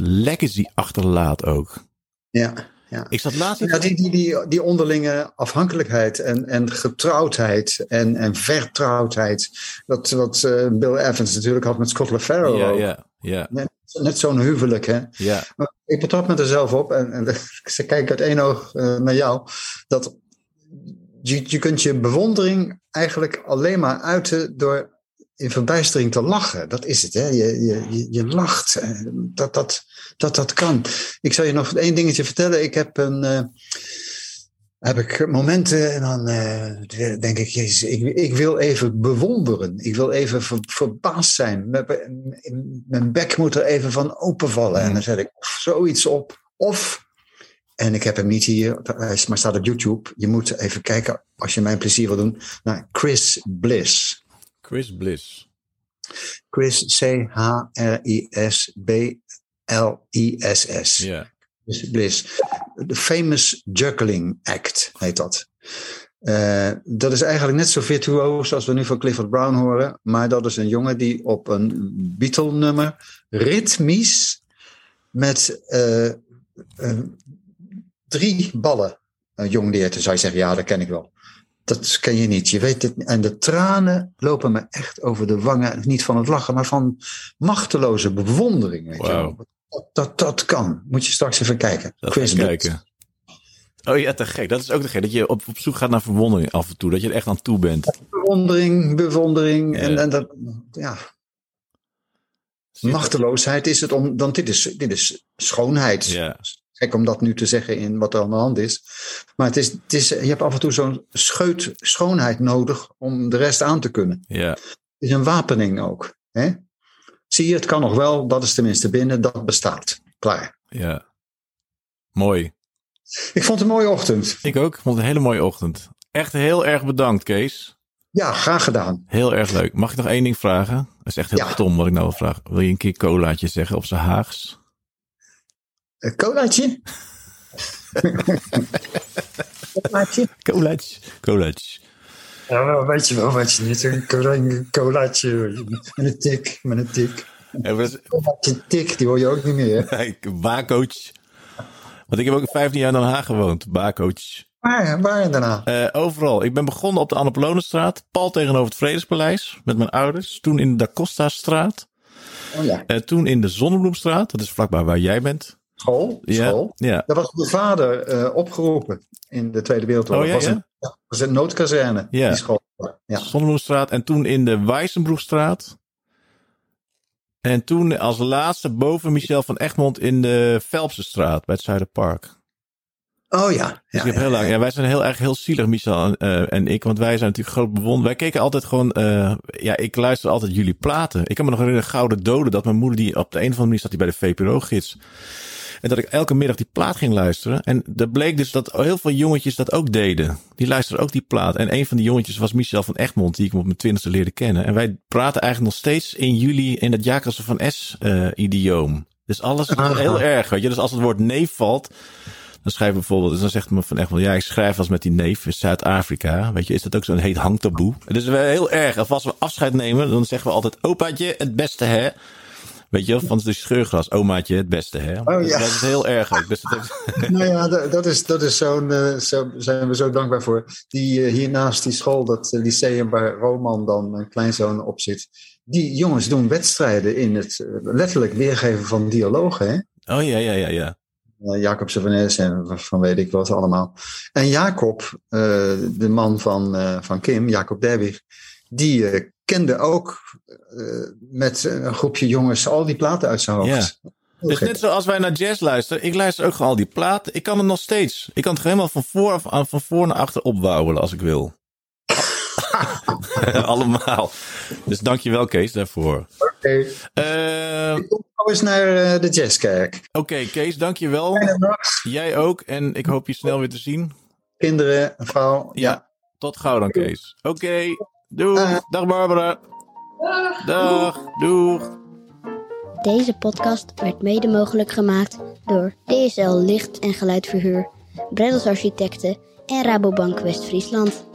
legacy achterlaat ook. Ja. Ja. Ik zat laatst. Ja, die, die, die, die onderlinge afhankelijkheid en, en getrouwdheid en, en vertrouwdheid. Dat wat uh, Bill Evans natuurlijk had met Scott LaFaro. Ja, ja, ja. Net, net zo'n huwelijk, hè? Ja. Maar ik betrap me er zelf op en, en ze kijken uit één oog uh, naar jou. Dat je, je kunt je bewondering eigenlijk alleen maar uiten door in verbijstering te lachen. Dat is het, hè? Je, je, je lacht. Dat dat, dat dat kan. Ik zal je nog één dingetje vertellen. Ik heb een. Uh, heb ik momenten en dan uh, denk ik, jezus, ik, ik, wil even bewonderen. Ik wil even ver, verbaasd zijn. Mijn bek moet er even van openvallen. En dan zet ik zoiets op. Of, en ik heb hem niet hier, maar staat op YouTube. Je moet even kijken, als je mij een plezier wil doen, naar Chris Bliss. Chris Bliss. Chris, C-H-R-I-S-B-L-I-S-S. Ja. De Famous Juggling Act heet dat. Uh, dat is eigenlijk net zo virtuoos als we nu van Clifford Brown horen. Maar dat is een jongen die op een Beatle-nummer ritmisch met uh, uh, drie ballen jongleert. Dan zou je zeggen, ja, dat ken ik wel. Dat ken je niet. Je weet het. En de tranen lopen me echt over de wangen. Niet van het lachen, maar van machteloze bewondering. Weet wow. je dat, dat, kan. Moet je straks even kijken. Dat Chris kijken. Oh ja, te gek. Dat is ook te gek. Dat je op, op zoek gaat naar verwondering af en toe. Dat je er echt aan toe bent. Bewondering, bewondering. Ja. En, en dat, ja. Machteloosheid is het om. Dan dit is, dit is schoonheid. Ja. Gek om dat nu te zeggen in wat er aan de hand is. Maar het is, het is, je hebt af en toe zo'n scheut schoonheid nodig om de rest aan te kunnen. Ja. Het is een wapening ook. Hè? Zie je, het kan nog wel. Dat is tenminste binnen. Dat bestaat. Klaar. Ja. Mooi. Ik vond het een mooie ochtend. Ik ook. Ik vond het een hele mooie ochtend. Echt heel erg bedankt, Kees. Ja, graag gedaan. Heel erg leuk. Mag ik nog één ding vragen? Dat is echt heel Ja. stom wat ik nou wil vragen. Wil je een keer colaatje zeggen op zijn Haags? Een colaatje? colaatje? Colaatje. Colaatje. Ja, wel, weet je wel, weet je niet. Een cola- een colaatje met een tik, met een tik. En tik, die hoor je ook niet meer. Bacoach. Want ik heb ook 15 jaar in Den Haag gewoond. Bacoach. Waar, waar daarna? Eh, overal. Ik ben begonnen op de Annapolonenstraat. Pal tegenover het Vredespaleis. Met mijn ouders. Toen in de Da Costa straat. Oh ja, Eh, toen in de Zonnebloemstraat. Dat is vlakbaar waar jij bent. school. Ja. school. Ja. Daar was mijn vader eh, opgeroepen in de Tweede Wereldoorlog. Oh ja, was ja? Een, ja, een noodkazerne, Ja. die school. Ja. Zonnebloemstraat. En toen in de Wijzenbroekstraat. En toen als laatste boven Michel van Egmond in de Velpsestraat. Bij het Zuiderpark. Oh ja. Dus ja, ik heb ja, heel lang, ja. wij zijn heel erg heel zielig, Michel en, eh, en ik. Want wij zijn natuurlijk groot bewonderd. Wij keken altijd gewoon. eh, ja, ik luister altijd jullie platen. Ik kan me nog herinneren, Gouden Doden. Dat mijn moeder die op de een of andere manier zat die bij de VPRO-gids. En dat ik elke middag die plaat ging luisteren. En er bleek dus dat heel veel jongetjes dat ook deden. Die luisterden ook die plaat. En een van die jongetjes was Michel van Egmond, die ik op mijn twintigste leerde kennen. En wij praten eigenlijk nog steeds in jullie, in het Jacobsen van S-idioom. dus alles heel erg, weet je. Dus als het woord neef valt, dan schrijf bijvoorbeeld, dus dan zegt me van Egmond, ja, ik schrijf als met die neef in Zuid-Afrika. Weet je, is dat ook zo'n heet hangtaboe? Dus we heel erg. Of als we afscheid nemen, dan zeggen we altijd, opaatje, het beste hè. Weet je, wel, van de scheurgras, omaatje, het beste hè. Oh, ja. Dat is heel erg ook. Dus heeft- Nou ja, dat, dat is, dat is zo'n, eh, zo zijn we zo dankbaar voor. Die eh, hier naast die school, dat eh, lyceum waar Roman dan mijn kleinzoon op zit. Die jongens doen wedstrijden in het letterlijk weergeven van dialogen. Hè? Oh ja, ja, ja, ja. Jacob Savanes en van weet ik wat allemaal. En Jacob, de man van, van Kim, Jacob Derwig, die kende ook met een groepje jongens al die platen uit zijn hoofd. Ja. Dus net zoals wij naar jazz luisteren, ik luister ook gewoon al die platen. Ik kan het nog steeds. Ik kan het helemaal van voor, van voor naar achter opbouwen als ik wil. Allemaal. Dus dankjewel Kees daarvoor. Oké. Okay. Uh, ik kom eens naar uh, de jazzkerk. Oké okay, Kees, dankjewel. Jij ook en ik hoop je snel weer te zien. Kinderen, vrouw. Ja, ja. tot gauw dan Kees. Oké, okay. Doei. Uh. Dag Barbara. Dag. Dag. Doeg. Deze podcast werd mede mogelijk gemaakt door DSL Licht en Geluidverhuur, Breddels Architecten en Rabobank West-Friesland.